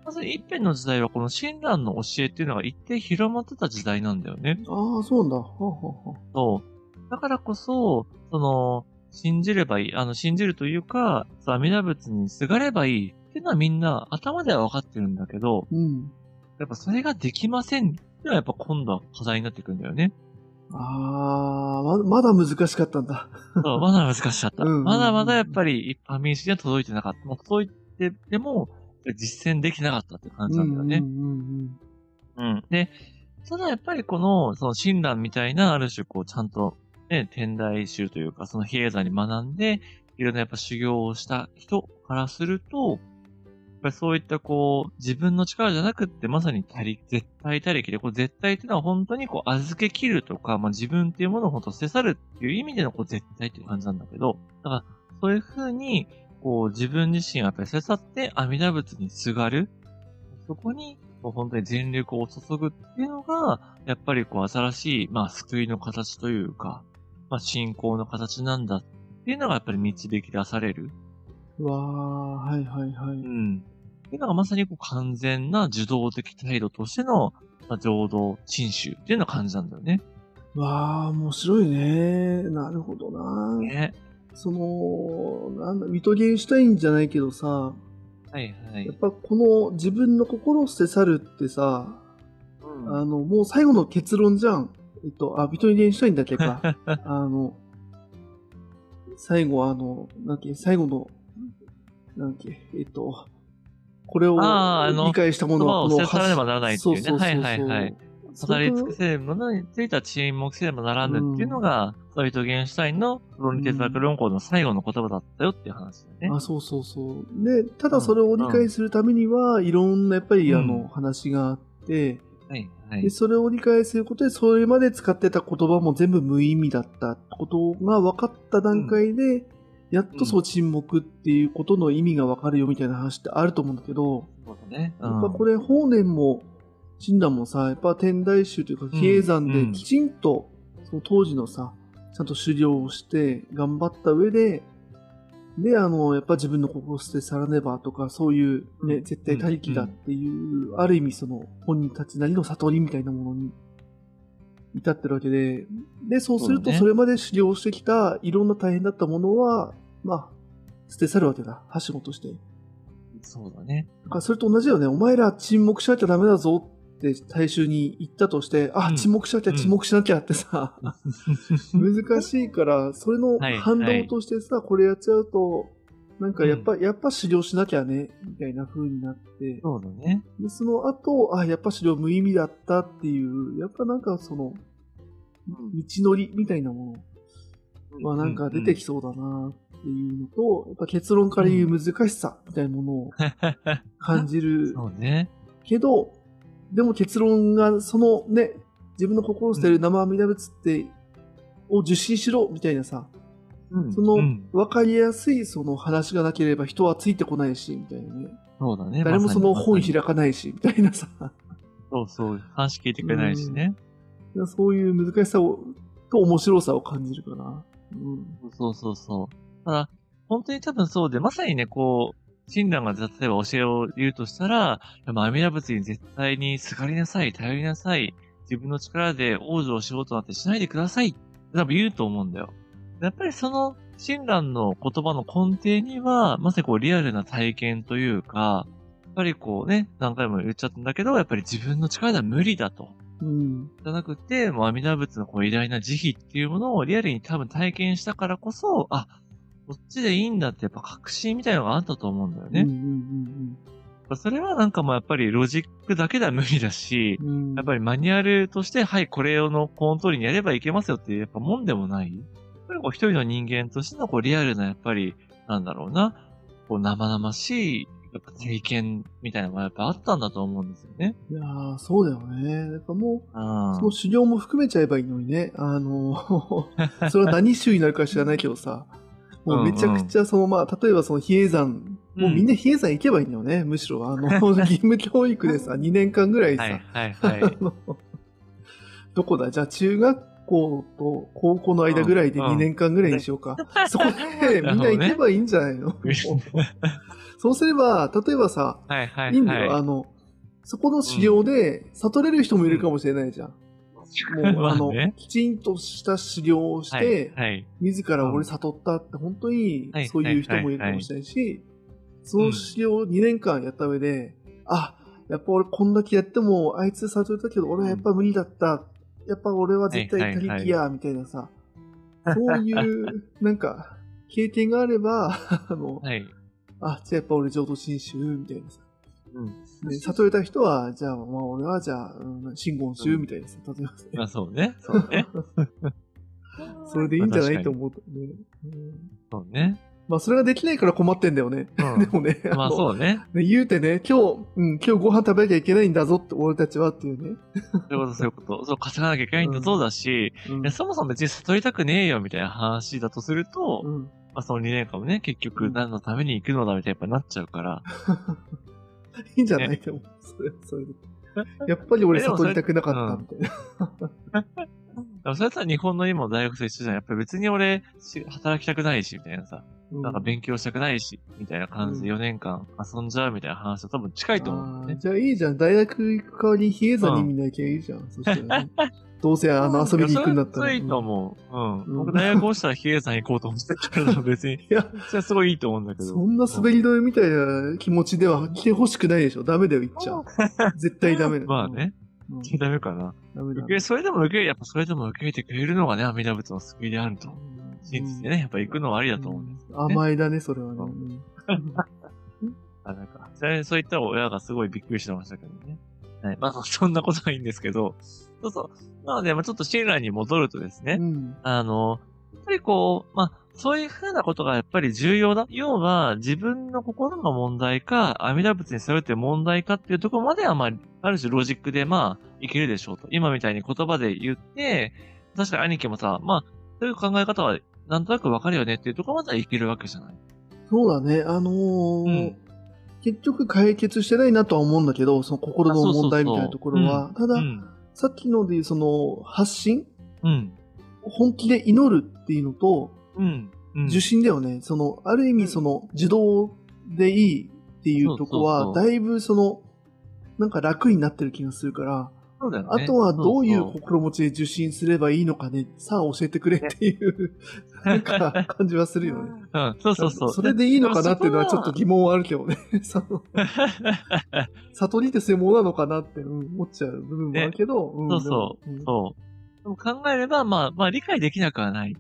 B: まず一辺の時代はこの親鸞の教えっていうのが一定広まってた時代なんだよね。
A: ああ、そうなんだ。はあはあはあ
B: そう。だからこそ、その、信じればいい。あの、信じるというか、阿弥陀仏にすがればいいっていうのはみんな頭では分かってるんだけど、
A: うん。
B: やっぱそれができませんっていうのはやっぱ今度は課題になってくるんだよね。
A: あー、ままだ難しかったんだ。
B: そうまだ難しかった。
A: うんうんうん
B: まだまだやっぱり一般民主には届いてなかった。もう届いてても、実践できなかったって感じなんだよね。
A: うんうん
B: うん。で、ただやっぱりこの、その親鸞みたいな、ある種こう、ちゃんと、ね、天台宗というか、その比叡山に学んで、いろんなやっぱ修行をした人からすると、ぱりそういったこう、自分の力じゃなくって、まさに他力、絶対他力で、こう絶対っていうのは本当にこう、預けきるとか、まあ自分っていうものを本当捨て去るっていう意味でのこう、絶対っていう感じなんだけど、だから、そういうふうに、こう、自分自身をやっぱり捨て去って、阿弥陀仏にすがる。そこに、こう本当に全力を注ぐっていうのが、やっぱりこう新しい、まあ救いの形というか、まあ信仰の形なんだっていうのがやっぱり導き出される。
A: わー、はいはいはい。
B: うん。っていうのがまさにこう完全な受動的態度としての、まあ、浄土真宗っていうような感じなんだよね。
A: わー、面白いね。なるほどな。
B: ね。
A: その、なんだ、ウィトゲンシュタインじゃないけどさ、
B: はいはい
A: やっ。ぱこの自分の心を捨て去るってさ、
B: うん
A: あの、もう最後の結論じゃん。えっと、あ、ビトゲンシュタインだっけか。あの、最後あの、なんだっけ、最後の、なんだっけ、えっと、これを理解したもの
B: を捨て去らねばならないっていうね
A: そうそうそうそう
B: はいはいはい。
A: そ
B: 語り尽くせるものについては沈黙せねばならぬっていうのが、ソビト・ゲンシュタインの論理哲学論考の最後の言葉だったよっていう話だよね。
A: あ、そうそうそう。で、ただそれを理解するためには、いろんなやっぱり、
B: うん
A: あの、話があって、
B: はいはい
A: で、。それを理解することで、それまで使ってた言葉も全部無意味だったことが分かった段階で、やっとそう沈黙っていうことの意味が分かるよみたいな話ってあると思うんだけど、
B: そうだね。
A: やっぱこれ、法然も、親鸞もさ、やっぱ天台宗というか、比叡山で
B: うん。
A: きちんと、その当時のさ、ちゃんと修行をして、頑張った上で、で、あの、やっぱ自分の心を捨て去らねばとか、そういうね、絶対他力だっていう、ある意味その、本人たちなりの悟りみたいなものに至ってるわけで、で、そうすると、
B: そ
A: れまで修行してきた、いろんな大変だったものは、まあ、捨て去るわけだ。はしごとして。
B: そうだね。
A: だからそれと同じよね。お前ら沈黙しなきゃダメだぞって大衆に言ったとして、あ、
B: うん
A: 沈黙しなきゃ、
B: うん
A: 沈黙しなきゃってさ、難しいから、それの
B: はい
A: 反動としてさ、これやっちゃうと、なんかやっぱ、やっぱ狩猟しなきゃね、みたいな風になって、
B: そうだね。
A: でその後、あ、やっぱ狩猟無意味だったっていう、やっぱなんかその、道のりみたいなものはなんか出てきそうだなっていうのと、やっぱ結論から言う難しさみたいなものを感じる
B: そうね。
A: けど、でも結論が、そのね、自分の心を捨てる生阿弥陀仏って、を受信しろみたいなさ、
B: うん
A: その
B: うん
A: 分かりやすいその話がなければ人はついてこないし、みたいなね。
B: そうだね。
A: 誰もその本開かないし、みたいなさ。
B: そうそう。話聞いてくれないしね。
A: そういう難しさを、と面白さを感じるかな。うん。
B: そうそうそう。ただ、本当に多分そうで、まさにね、こう、親鸞が例えば教えを言うとしたら、阿弥陀仏に絶対にすがりなさい、頼りなさい、自分の力で王女をしようとなってしないでください多分言うと思うんだよ。やっぱりその親鸞の言葉の根底には、まさにこうリアルな体験というか、やっぱりこうね、何回も言っちゃったんだけど、やっぱり自分の力では無理だと。
A: うん。
B: じゃなくて、もう阿弥陀仏のこう偉大な慈悲っていうものをリアルに多分体験したからこそ、あ、こっちでいいんだってやっぱ確信みたいなのがあったと思うんだよね。
A: うんうん
B: それはなんかもうやっぱりロジックだけでは無理だし、
A: うんうん。
B: やっぱりマニュアルとして、はい、これのこの通りにやればいけますよっていうやっぱもんでもない。やっぱりこう一人の人間としてのこうリアルなやっぱり、なんだろうな、こう生々しいやっぱ体験みたいなのがやっぱあったんだと思うんですよね。
A: いやーそうだよね。やっぱもう、
B: うん。
A: その修行も含めちゃえばいいのにね。あの、それは何宗になるか知らないけどさ、もうめちゃくちゃその、まあ、例えばその比叡山、もうみんな比叡山行けばいいんだよね。むしろ、あの、義務教育でさ、2年間ぐらいさ、
B: はいはいはい。
A: あのどこだ？じゃあ中学校と高校の間ぐらいで
B: うん
A: 2年間ぐらいにしようか。そこでみんな行けばいいんじゃないの、そうすれば、例えばさ、
B: はいはいはい。
A: いいんだよ。あの、そこの修行で悟れる人もいるかもしれないじゃん。もう、あの、きちんとした修行をし
B: はい
A: て、
B: はい。
A: 自ら俺悟ったって、本当に
B: はい
A: そういう人もいるかもしれないし、その修行を2年間やった上で、あ、やっぱ俺こんだけやっても、あいつ悟れたけど、俺はやっぱ無理だった。やっぱ俺は絶対他力や、みたいなさ、そういう、なんか、経験があれば、あの、
B: はい。
A: あ、じゃあやっぱ俺浄土真宗、みたいなさ。
B: うん。
A: で、悟れた人は、じゃあ、まあ俺はじゃあ、うん、真言宗みたいなさ、例えばね
B: まあそうね。そうね。
A: それでいいんじゃないと思うとね。うん
B: そうね。
A: まあ、それができないから困ってんだよね。
B: うん
A: でもね、
B: まあ
A: の
B: そうね。
A: ね言うてね、今日、うん、今日ご飯食べなきゃいけないんだぞって、俺たちはっていうね。
B: そういうこと、そういうこと。そう、稼がなきゃいけないんだそうだし、
A: うん
B: いやそもそも別に悟りたくねえよみたいな話だとすると、
A: うん、
B: まあその2年間もね、結局何のために行くのだみたいなやっぱなっちゃうから。
A: いいんじゃないでも、それ、それで。やっぱり俺悟りたくなかったみたいな。
B: でもそれとは日本の今の大学生一緒じゃん。やっぱり別に俺、し働きたくないし、みたいなさ。
A: うん
B: なんか勉強したくないし、みたいな感じで
A: う
B: 4年間遊んじゃうみたいな話と多分近いと思うんだよね。
A: じゃあいいじゃん。大学行く代わりに比叡山に見なきゃいいじゃん。そしたらね。どうせあの遊びに行くんだったら。
B: それいいと思う。うん。
A: うん
B: 僕大学落ちたら比叡山行こうと思ってたから 別に。
A: いや、
B: それはすごいいいと思うんだけど。
A: そんな滑り止めみたいな気持ちでは来てほしくないでしょ。ダメだよ、言っちゃ。絶対ダメだよ。
B: まあね。
A: うん。
B: ダメかな。
A: ダメだ
B: 受け、それでも受け、やっぱそれでも受け入れてくれるのがね、阿弥陀仏の救いであると。信じてね、やっぱ行くのはありだと思うんですね。
A: 甘えだね、それはね。
B: あ、なんか、それそういった親がすごいびっくりしてましたけどね。はい。まあ、そんなことはいいんですけど、そうそう。なので、まあちょっと親鸞に戻るとですね、
A: うん。
B: あの、やっぱりこう、まあ、そういうふうなことがやっぱり重要だ。要は、自分の心の問題か、阿弥陀仏にそれって問題かっていうところまでは、まあ、ある種ロジックで、まあ、いけるでしょうと。今みたいに言葉で言って、確かに兄貴もさ、まあ、そういう考え方は、なんとなくわかるよねっていうところまではいけるわけじゃない。
A: そうだね。あのー
B: うん
A: 結局解決してないなとは思うんだけど、その心の問題みたいなところは。ただ、
B: うん。
A: さっきので言うその発信？
B: うん。
A: 本気で祈るっていうのと、
B: うん。うん。
A: 受信だよね。その、ある意味その、自動でいいっていうところは、だいぶその、なんか楽になってる気がするから、
B: そうだよね。
A: あとはどういう心持ちで受信すればいいのかね、さあ教えてくれっていう、なんか感じはするよね。
B: うん、そうそうそう。
A: それでいいのかなっていうのはちょっと疑問はあるけどね。悟りってそういうものなのかなって、うん思っちゃう部分もあるけど、うん
B: そうそう
A: でもん
B: そう。でも考えれば、まあ、まあ理解できなくはない。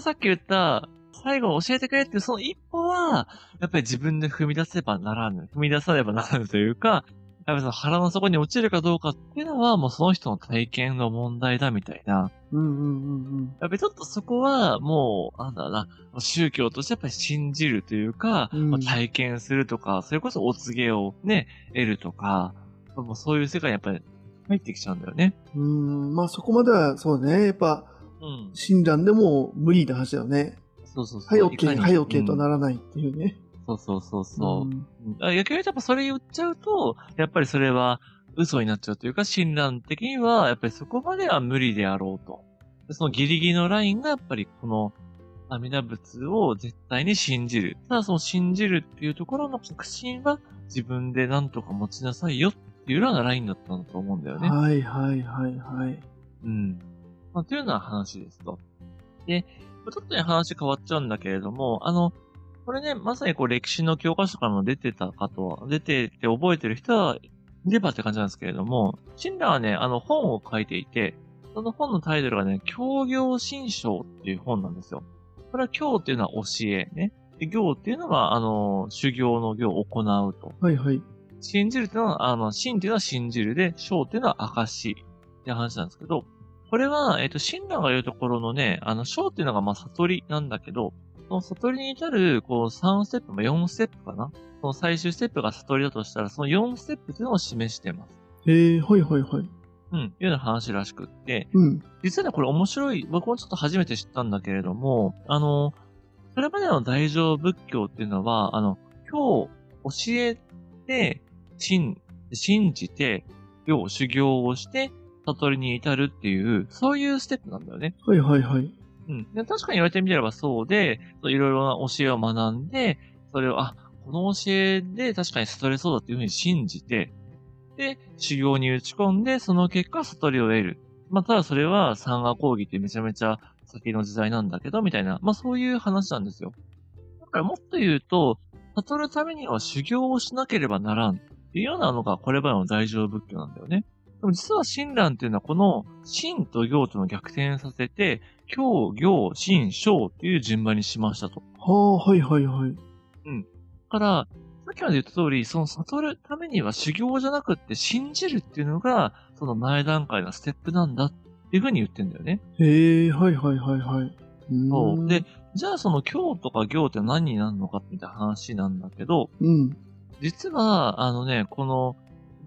B: さっき言った、最後教えてくれっていうその一歩は、やっぱり自分で踏み出せばならぬ。踏み出さねばならぬというか、やっぱりその腹の底に落ちるかどうかっていうのは、もうその人の体験の問題だみたいな。
A: うんうんうん
B: やっぱりちょっとそこは、もう、なんだろうな、宗教としてやっぱり信じるというか、
A: うん
B: まあ体験するとか、それこそお告げをね、得るとか、もうそういう世界にやっぱり入ってきちゃうんだよね。
A: うん。うん、まあそこまではそうね、やっぱ、
B: うん。
A: 診断でも無理な話だよね。
B: そうそうそう。
A: はい、オッケー、
B: かに
A: はい、オッケーと
B: うん
A: ならないっていうね。
B: そうそうそうそう。
A: ん
B: うんあ逆に言うとやっぱそれ言っちゃうと、やっぱりそれは嘘になっちゃうというか、診断的には、やっぱりそこまでは無理であろうと。でそのギリギリのラインが、やっぱりこの、阿弥陀仏を絶対に信じる。ただその信じるっていうところの確信は、自分で何とか持ちなさいよっていうようなラインだったんだと思うんだよね。
A: はいはいはいはい。
B: うん。まあ、というような話ですと。で、ちょっとね、話変わっちゃうんだけれども、あの、これね、まさにこう歴史の教科書からも出てたかとは、出てて覚えてる人はいればって感じなんですけれども、シンラはね、あの本を書いていて、その本のタイトルがね、教行新書っていう本なんですよ。これは教っていうのは教えね。で行っていうのは、あの、修行の行を行うと。
A: はいはい。
B: 信じるっていうのは、あの、信っていうのは信じるで、証っていうのは証って話なんですけど、これは、えっ、と、親鸞が言うところのね、あの、証っていうのが、まあ、悟りなんだけど、その悟りに至る、こう、3ステップ、まあ、4ステップかな？その最終ステップが悟りだとしたら、その4ステップっていうのを示してます。
A: えー、はいはいはい。
B: うん、いうような話らしくって、
A: うん。
B: 実はね、これ面白い、僕もちょっと初めて知ったんだけれども、あの、それまでの大乗仏教っていうのは、あの、今日教えて、信、信じて、要修行をして、悟りに至るっていう、そういうステップなんだよね。
A: はいはいはい。
B: うん。で確かに言われてみればそうで、いろいろな教えを学んで、それを、あ、この教えで確かに悟れそうだっていうふうに信じて、で、修行に打ち込んで、その結果悟りを得る。まあ、ただそれは三河講義ってめちゃめちゃ先の時代なんだけど、みたいな、まあそういう話なんですよ。だからもっと言うと、悟るためには修行をしなければならんっていうようなのがこれまでの大乗仏教なんだよね。でも実は親鸞っていうのはこの真と行との逆転させて、教、行、真、小っていう順番にしましたと。
A: はあ、はいはいはい。
B: だから、さっきまで言った通り、その悟るためには修行じゃなくって信じるっていうのが、その前段階のステップなんだっていうふうに言ってんだよね。
A: へえ、はいはいはいはい。
B: そうで、じゃあその教とか行って何になるのかみたいな話なんだけど、
A: うん。
B: 実は、あのね、この、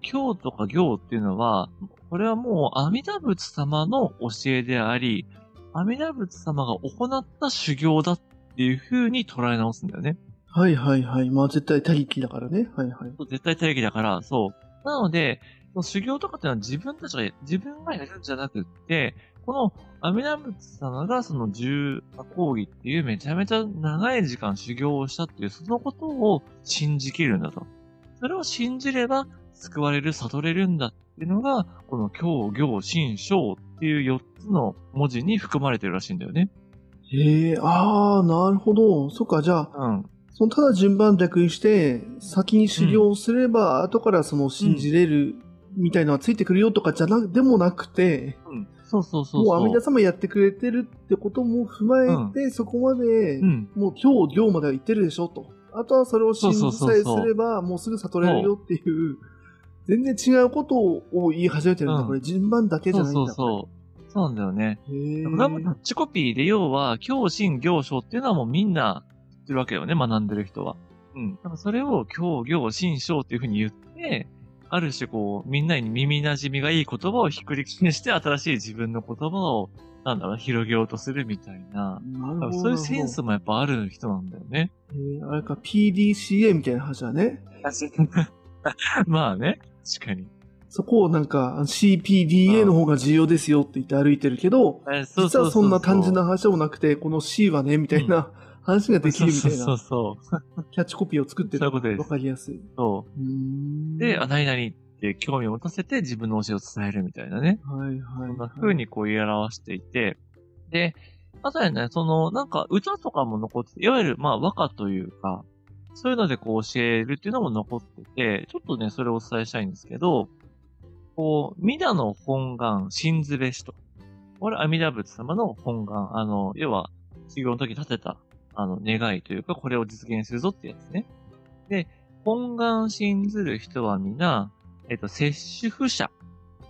B: 教とか行っていうのは、これはもう阿弥陀仏様の教えであり、阿弥陀仏様が行った修行だっていう風に捉え直すんだよね。
A: はいはいはい。まあ絶対他力だからね。はいはい。
B: そう絶対大義だから、そう。なので、その修行とかっていうのは自分たちが、自分がやるんじゃなくって、この阿弥陀仏様がその十講義っていうめちゃめちゃ長い時間修行をしたっていう、そのことを信じきるんだと。それを信じれば救われる、悟れるんだっていうのが、この教、行、信、章っていう4つの文字に含まれてるらしいんだよね。
A: へえ、ああ、なるほど。そっか、じゃあ、
B: うん。
A: そのただ順番逆にして、先に修行すれば、後からその信じれるみたいのはついてくるよとかじゃな、でもなくて、
B: うん。そうそうそう。
A: もう阿弥陀様やってくれてるってことも踏まえて、そこまで、
B: うん。
A: もう今日、行までは行ってるでしょと。あとはそれを信じさえすれば、もうすぐ悟れるよっていう、全然違うことを言い始めてるんだ。
B: うん
A: これ順番だけじゃないんだ。
B: そうそう。そうなんだよね。
A: う。へえ。
B: これはもうタッチコピーで、要は、教心行書っていうのはもうみんな知ってるわけよね、学んでる人は。うん。だからそれを教行心章っていうふうに言って、ある種こう、みんなに耳馴染みがいい言葉をひっくり返して、新しい自分の言葉を、なんだろう、広げようとするみたいな。
A: な。
B: そういうセンスもやっぱある人なんだよね。
A: へーあれか、PDCA みたいな話だね。
B: まあね、確かに。
A: そこをなんか CPDA の方が重要ですよって言って歩いてるけど、実はそんな単純な
B: な
A: 話でもなくて、この C はね、みたいな話ができるみたいな
B: そうそう。
A: キャッチコピーを作ってる
B: そういうことです
A: わかりやすい。
B: そう。で、あ、何々って興味を持たせて自分の教えを伝えるみたいなね。
A: はいはい。
B: そんな風にこう言い表していて、で、あとはね、その、なんか歌とかも残ってて、いわゆるまあ和歌というか、そういうのでこう教えるっていうのも残ってて、ちょっとね、それをお伝えしたいんですけど、こう、弥陀の本願、真ずべしと。これ阿弥陀仏様の本願、あの、要は、修行の時立てた、あの、願いというか、これを実現するぞってやつね。で、本願信ずる人は皆、えっと、摂取不捨。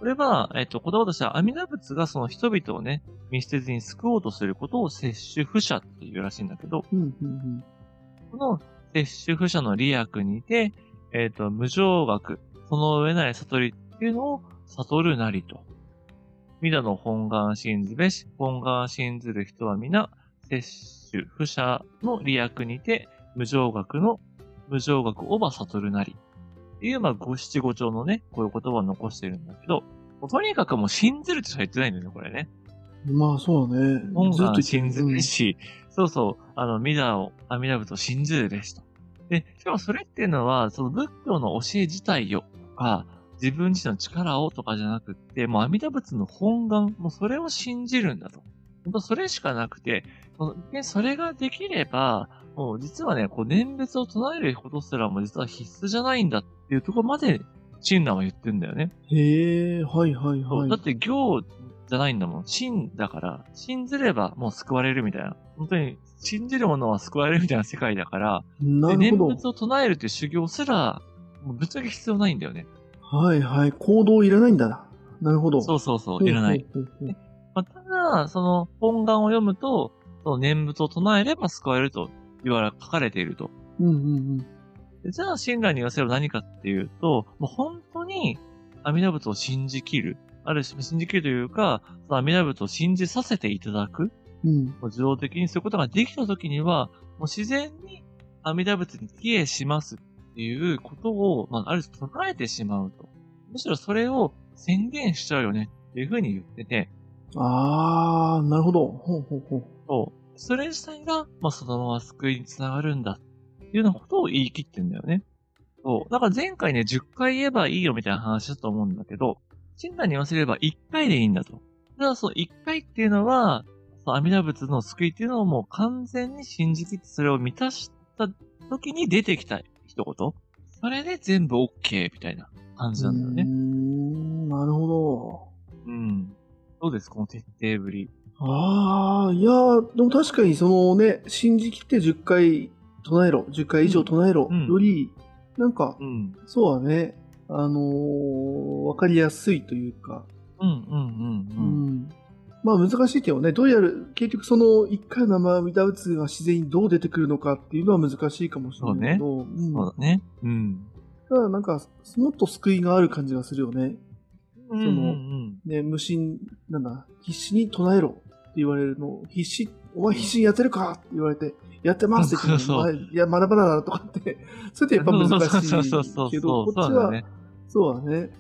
B: これは、えっと、言葉としては、阿弥陀仏がその人々をね、見捨てずに救おうとすることを摂取不捨っていうらしいんだけど、
A: うんうんうん。
B: この摂取不捨の利益にて、えっと、無常学、その上ない悟りっていうのを悟るなりと。弥陀の本願信ずべし、本願信ずる人は皆、摂取不捨の利益にて、無常学の、無常学をば悟るなり。っていう、まあ、五七五調のね、こういう言葉を残してるんだけど、とにかくもう信ずるってしか言ってないんだよね、これね。
A: まあそうだね。
B: 本
A: ずっと
B: 願信ず
A: うん
B: べし、そうそう、あの、弥陀を、阿弥陀仏を信ずるべしと。で、しかもそれっていうのは、その仏教の教え自体よ、とか、自分自身の力をとかじゃなくって、もう阿弥陀仏の本願、もうそれを信じるんだと。本当それしかなくて、それができれば、もう実はね、こう念仏を唱えることすらも実は必須じゃないんだっていうところまで、親鸞は言ってんだよね。
A: へえ、はいはいはい。
B: だって行じゃないんだもん。信だから、信ずればもう救われるみたいな。本当に信じる者は救われるみたいな世界だから、で念
A: なるほど。
B: 仏を唱えるっていう修行すら、もうぶっちゃけ必要ないんだよね。
A: はいはい。行動いらないんだな。なるほど。
B: そうそうそう、いらない。まあ、ただ、その本願を読むと、その念仏を唱えれば救われると言われ、書かれていると。
A: うんうんうん。
B: でじゃあ、親鸞に言わせれば何かっていうと、もう本当に阿弥陀仏を信じきる。ある種、信じきるというか、その阿弥陀仏を信じさせていただく。
A: うん。
B: 自動的にそういうことができたときには、もう自然に阿弥陀仏に帰依しますっていうことを、まあ、ある種唱えてしまうと。むしろそれを宣言しちゃうよねっていうふうに言ってて、
A: あー、なるほど。ほうほうほう。
B: そう。それ自体が、まあ、そのまま救いにつながるんだっていうようなことを言い切ってんだよね。そう。だから前回ね、10回言えばいいよみたいな話だと思うんだけど、親鸞に言わせれば1回でいいんだと。ただその一回っていうのは、その阿弥陀仏の救いっていうのをもう完全に信じきってそれを満たした時に出てきた一言。それで全部 OK みたいな感じなんだよね。
A: うーん、なるほど。
B: うん。どうですこの徹底ぶり。
A: ああ、いやー、でも確かにそのね、信じきって10回唱えろ、10回以上唱えろ
B: うん
A: より、なんか、
B: うん。
A: そうだね、あのーわかりやすいというか、
B: うんうんうん
A: う
B: うん。
A: ん。まあ難しいけどね、どうやる、結局その1回の生阿弥陀仏が自然にどう出てくるのかっていうのは難しいかもしれないけど、うん
B: そうだね。うん。
A: ただなんか、もっと救いがある感じがするよね。
B: うんうんうん。
A: ね、無心、なんだ、必死に唱えろって言われるのを、必死、お前必死にやってるかって言われて、やってますって言っても、
B: そうそう
A: お前いや、まだまだだとかって、それってやっぱ難し
B: そうそうそうそう
A: いけど、こっちは、
B: ね。
A: そうだね、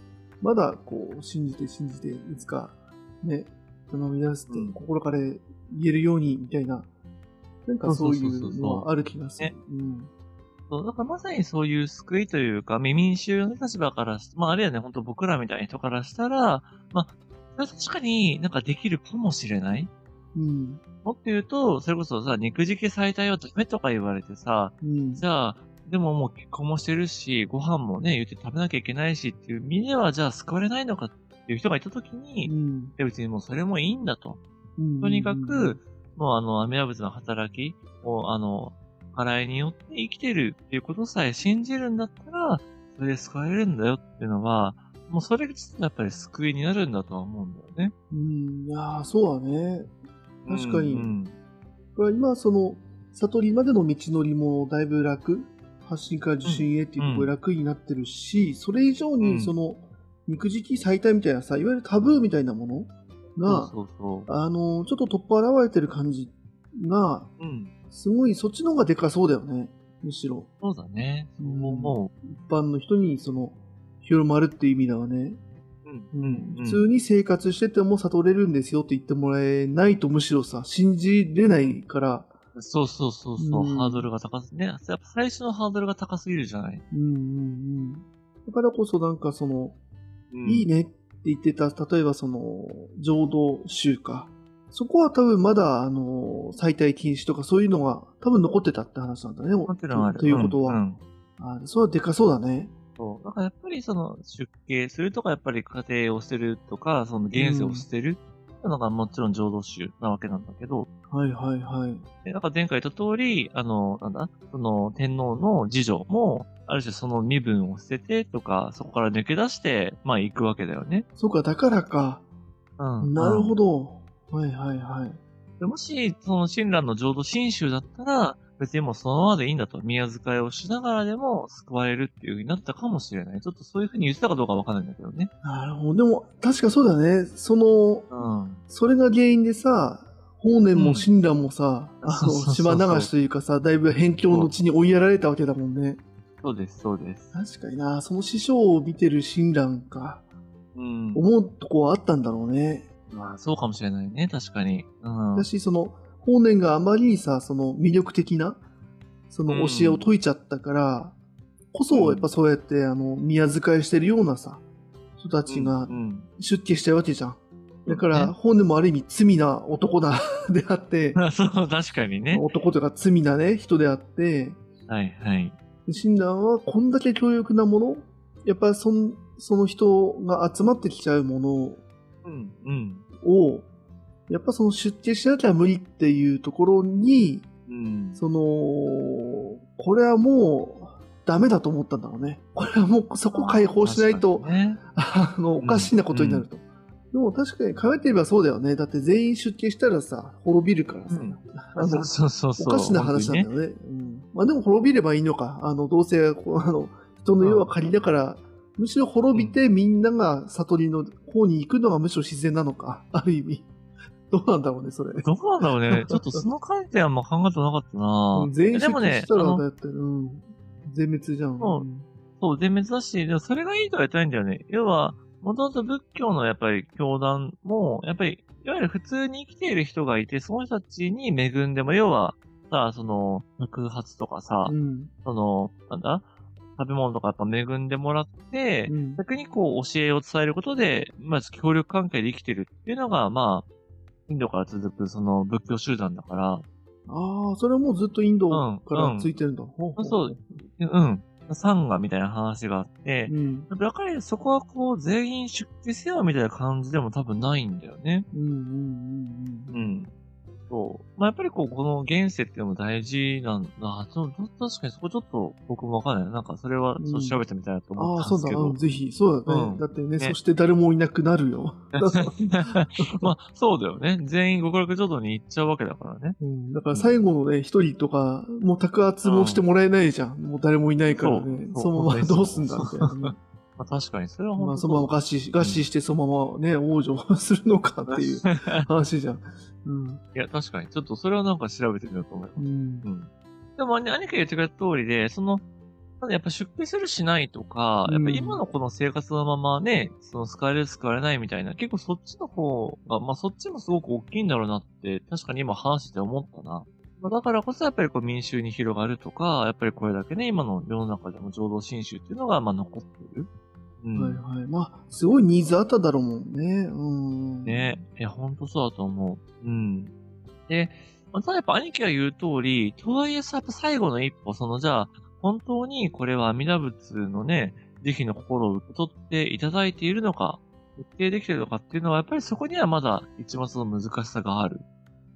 A: まだこう、信じて信じて、いつか、ね、その乱すって
B: うん
A: 心から言えるように、みたいな、なんかそうい
B: そうそうそうそう
A: うのはある気がする
B: ね。
A: うん。
B: そう、だからまさにそういう救いというか、民衆の立場からし、まああるいはね、本当僕らみたいな人からしたら、まあ、確かになんかできるかもしれない。
A: うん。
B: もっと言うと、それこそさ、肉じき最大はダメとか言われてさ、
A: うん。
B: じゃあ、でももう結婚もしてるし、ご飯もね、言って食べなきゃいけないしっていう身では、じゃあ救われないのかっていう人がいたときに、い
A: うん。
B: や別にもうそれもいいんだと。
A: うん
B: とにかく、、もうあの、アメラ仏の働きを、あの、払いによって生きてるっていうことさえ信じるんだったら、それで救われるんだよっていうのは、もうそれがやっぱり救いになるんだとは思うんだよね。
A: うん。いやーそうだね。確かに
B: うん
A: これは今、その、悟りまでの道のりもだいぶ楽、発信から受信へっていうところ楽になってるし、それ以上
B: うん
A: に、その、肉じき最大みたいなさ、いわゆるタブーみたいなものが、あの、ちょっと取っ払れてる感じが、
B: う。うん。
A: すごいそっちの方がでかそうだよね。むしろ。
B: そうだね。そう
A: う一般の人に、その、広まるっていう意味ではね。
B: う。うん。
A: うん
B: うん
A: 普通に生活してても悟れるんですよって言ってもらえないとむしろさ、信じれないから、
B: そうそうそうそう、
A: うん
B: ハードルが高す、ね。やっぱ最初のハードルが高すぎるじゃない。
A: うんうんうん。だからこそなんかその、
B: うん
A: いいねって言ってた、例えばその、浄土宗か。そこは多分まだ、あの、再退禁止とかそういうのが多分残ってたって話なんだね。
B: もちろんある。
A: ということは。
B: うんうん
A: あそれはでかそうだね。
B: そう。だからやっぱりその出家するとか、やっぱり家庭を捨てるとか、その現世を捨てるっていうのがもちろん浄土宗なわけなんだけど、
A: はいはいはい。
B: でなんか前回言った通り、あの、なんだ、その天皇の次女も、ある種その身分を捨ててとか、そこから抜け出して、まあ行くわけだよね。
A: そうか、だからか。
B: うん。
A: なるほ
B: ど。
A: ど。はいはいはい。
B: でもし、その親鸞の浄土真宗だったら、別にもうそのままでいいんだと、宮遣いをしながらでも救われるっていう風になったかもしれない。ちょっとそういう風に言ってたかどうかわかんないんだけどね。
A: なるほど。でも、確かそうだね。その、
B: うん。
A: それが原因でさ、法然も親鸞もさ、あの、
B: そうそうそう
A: 島流しというかさ、だいぶ辺境の地に追いやられたわけだもんね。
B: そうです、そうです。
A: 確かにな、その師匠を見てる親鸞か、
B: うん。
A: 思うとこはあったんだろうね。
B: まあ、そうかもしれないね、確かに。うん。
A: だし、その、法然があまりにさ、その魅力的な、その教えを説いちゃったから、こそ、やっぱそうやって、あの、宮遣いしてるようなさ、人たちが
B: うん。
A: 出家しちゃうわけじゃん。だから、
B: ね
A: 法然もある意味罪な男だ、であって、
B: う んそう、確かにね。
A: 男というか罪なね、人であって、
B: はい、はい。
A: で親鸞はこんだけ強力なもの、やっぱそんその人が集まってきちゃうもの
B: うん、うん。
A: を、やっぱその出家しなきゃ無理っていうところに、
B: うん。
A: その、これはもうダメだと思ったんだろうね。これはもうそこ解放しないと
B: ね。
A: あの、おかしなことになると。でも確かに考えてみればそうだよね。だって全員出家したらさ、滅びるからさ。
B: うん
A: あの
B: そうそうそう
A: お。かしな話なんだよね。うん。まあでも滅びればいいのか。あの、どうせ、あの、人の世は仮だから、むしろ滅びてみんなが悟りの方に行くのがむしろ自然なのか。ある意味。どうなんだろうね、それ。
B: どうなんだろうね。ちょっとその観点はあんま考えてなかったな
A: うん全員出
B: でもね
A: 家し、たら、
B: あの
A: だって、うん。全滅じゃん。
B: そうそう、全滅だし、でもそれがいいとは言ってないんだよね。要は、もともと仏教のやっぱり教団も、やっぱり、いわゆる普通に生きている人がいて、その人たちに恵んでも、要は、さ、その、空発とかさ、
A: うん。
B: その、なんだ食べ物とかやっぱ恵んでもらって、
A: うん。
B: 逆にこう教えを伝えることで、まず協力関係で生きてるっていうのが、まあ、インドから続くその仏教集団だから、
A: ああ、それはもうずっとインド
B: うん
A: からついてるんだ。ほうほう
B: そう。うん。サンガみたいな話があって、
A: うん。
B: だからそこはこう全員出家せよみたいな感じでも多分ないんだよね。
A: うんうんうんうん。
B: うん。そう。まあ、やっぱりこう、この現世っていうのも大事なんだ。そう確かにそこちょっと僕もわかんない。なんかそれはちょっと調べてみたいなと思
A: ああ、そうだ、
B: ったんですけど。
A: うんぜひ、そうだね。
B: うん
A: だってね
B: ね
A: そして誰もいなくなるよ。
B: まあ、そうだよね。全員極楽浄土に行っちゃうわけだからね。
A: うん、だから最後のね、一人とか、もう宅圧もしてもらえないじゃん。もう誰もいないからね。
B: そう
A: そのままどうすんだみたいなね。
B: まあ、確かに、それは本当
A: まあ、そのまま合致し、合致してそのままね、往生するのかっていう話じゃん。うん。
B: いや、確かに。ちょっとそれはなんか調べてみようと思います。
A: うん。
B: うん。でも、ね、兄貴が言ってくれた通りで、その、ただやっぱ出家するしないとか、
A: うん
B: やっぱ今のこの生活のままね、その使える使われないみたいな、結構そっちの方が、まあそっちもすごく大きいんだろうなって、確かに今話して思ったな。まあだからこそやっぱりこう民衆に広がるとか、やっぱりこれだけね、今の世の中でも浄土真宗っていうのがまあ残っている。うん。
A: はいはい。まあ、すごいニーズあっただろうもんね。うん。
B: ねいや、ほんとそうだと思う。うん。で、まあただやっぱ兄貴が言う通り、とはいえさ、やっぱ最後の一歩、そのじゃあ、本当にこれは阿弥陀仏のね、慈悲の心を受け取っていただいているのか、徹底できているのかっていうのは、やっぱりそこにはまだ一番その難しさがある。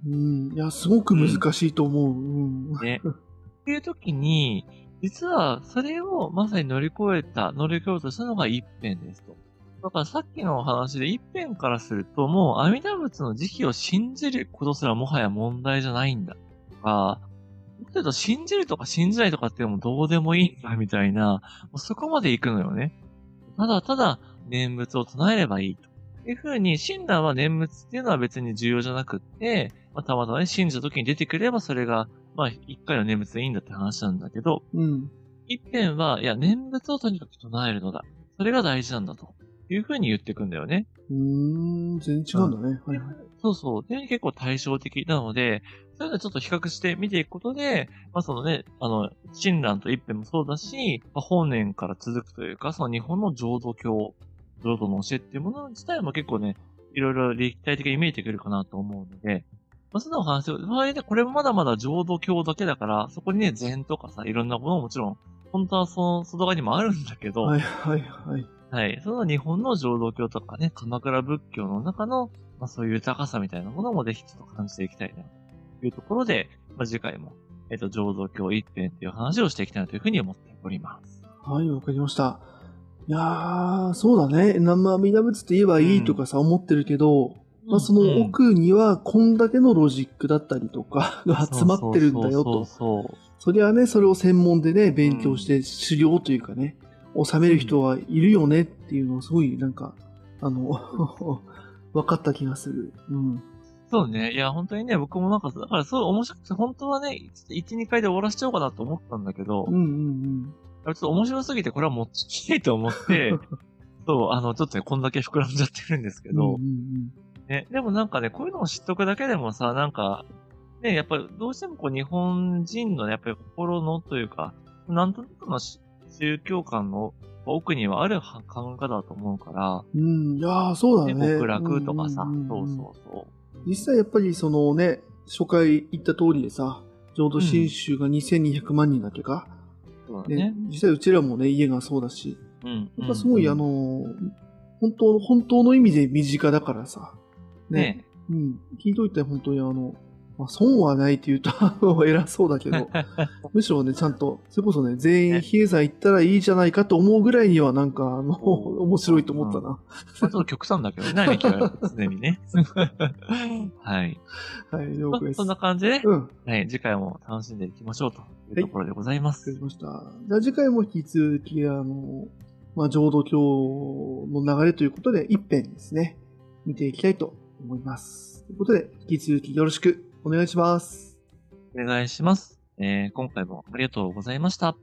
A: うん。いや、すごく難しいと思う。うん。
B: ね。っていう時に、実はそれをまさに乗り越えた、乗り越えようとしたのが一辺ですと。だからさっきのお話で一辺からすると、もう阿弥陀仏の慈悲を信じることすらもはや問題じゃないんだ。とか、もっと言うと信じるとか信じないとかっていうどうでもいいんだみたいな、そこまで行くのよね。ただただ念仏を唱えればいいと。いうふうに、親鸞は念仏っていうのは別に重要じゃなくって、まあ、たまたまね、信じた時に出てくればそれがまあ、一回の念仏でいいんだって話なんだけど、
A: うん。
B: 一辺は、いや、念仏をとにかく唱えるのだ。それが大事なんだと。いうふうに言っていくんだよね。
A: うーん、全然違うんだね。はいはい。
B: そうそう。っていうふうに結構対照的なので、そういうのをちょっと比較して見ていくことで、まあそのね、あの、親鸞と一辺もそうだし、まあ、本年から続くというか、その日本の浄土教、浄土の教えっていうもの自体も結構ね、いろいろ立体的に見えてくるかなと思うので、まあ、そのお話を、まあね、これもまだまだ浄土教だけだから、そこにね、禅とかさ、いろんなものももちろん、本当はその外側にもあるんだけど、
A: はいはいはい。
B: はい。その日本の浄土教とかね、鎌倉仏教の中の、まあそういう豊かさみたいなものもぜひちょっと感じていきたいな、というところで、まあ次回も、えっ、と、浄土教一辺っていう話をしていきたいなというふうに思っております。
A: はい、わかりました。いやー、そうだね。生阿弥陀仏って言えばいいとかさ、思ってるけど、まあ、その奥には、こんだけのロジックだったりとかが集まってるんだよと。
B: そ
A: りゃね、それを専門でね、勉強して修行というかね、収める人はいるよねっていうのをすごいなんか、あの、分かった気がする。うん。
B: そうね。いや、本当にね、僕もなんか、だからそう面白くて、本当はね、1、2回で終わらせちゃおうかなと思ったんだけど、
A: うんうん
B: ちょっと面白すぎてこれは持ってきたいと思って、そう、あの、ちょっとね、こんだけ膨らんじゃってるんですけ
A: うん。
B: ど、
A: うんうん
B: ね、でもなんかね、こういうのを知っとくだけでもさ、なんか、ね、やっぱりどうしてもこう日本人のねやっぱり心のというか、なんとなくのし宗教観の奥にはある考え方だと思うから、
A: うん。うん、いやー、そうだ
B: ね、
A: ね。
B: 極楽とかさ、
A: んんん
B: そうそうそう。
A: 実際やっぱりそのね、初回言った通りでさ、浄土真宗が2200万人だっけか、
B: うだね。
A: 実際うちらもね、家がそうだし、
B: うん。
A: やっぱすごい、
B: うん
A: あ、の、本当、本当の意味で身近だからさ、ね、
B: ね。
A: うん、聞いといて本当にあの、まあ、損はないって言うと偉そうだけど、むしろね、ちゃんと、それこそね、全員
B: ね
A: 比叡山行ったらいいじゃないかと思うぐらいにはなんか、あの、面白いと思ったな。
B: まあ、ちょっと極端だけどね、常にね。はい。
A: はい、了
B: まあ、
A: 解です。
B: そんな感じで、
A: うん、
B: はい、次回も楽しんでいきましょうというところでございます。
A: りました。じゃあ次回も引き続き、あの、まあ、浄土教の流れということで、一編ですね、見ていきたいと思います。ということで、引き続きよろしくお願いします。
B: お願いします。えー、今回もありがとうございました。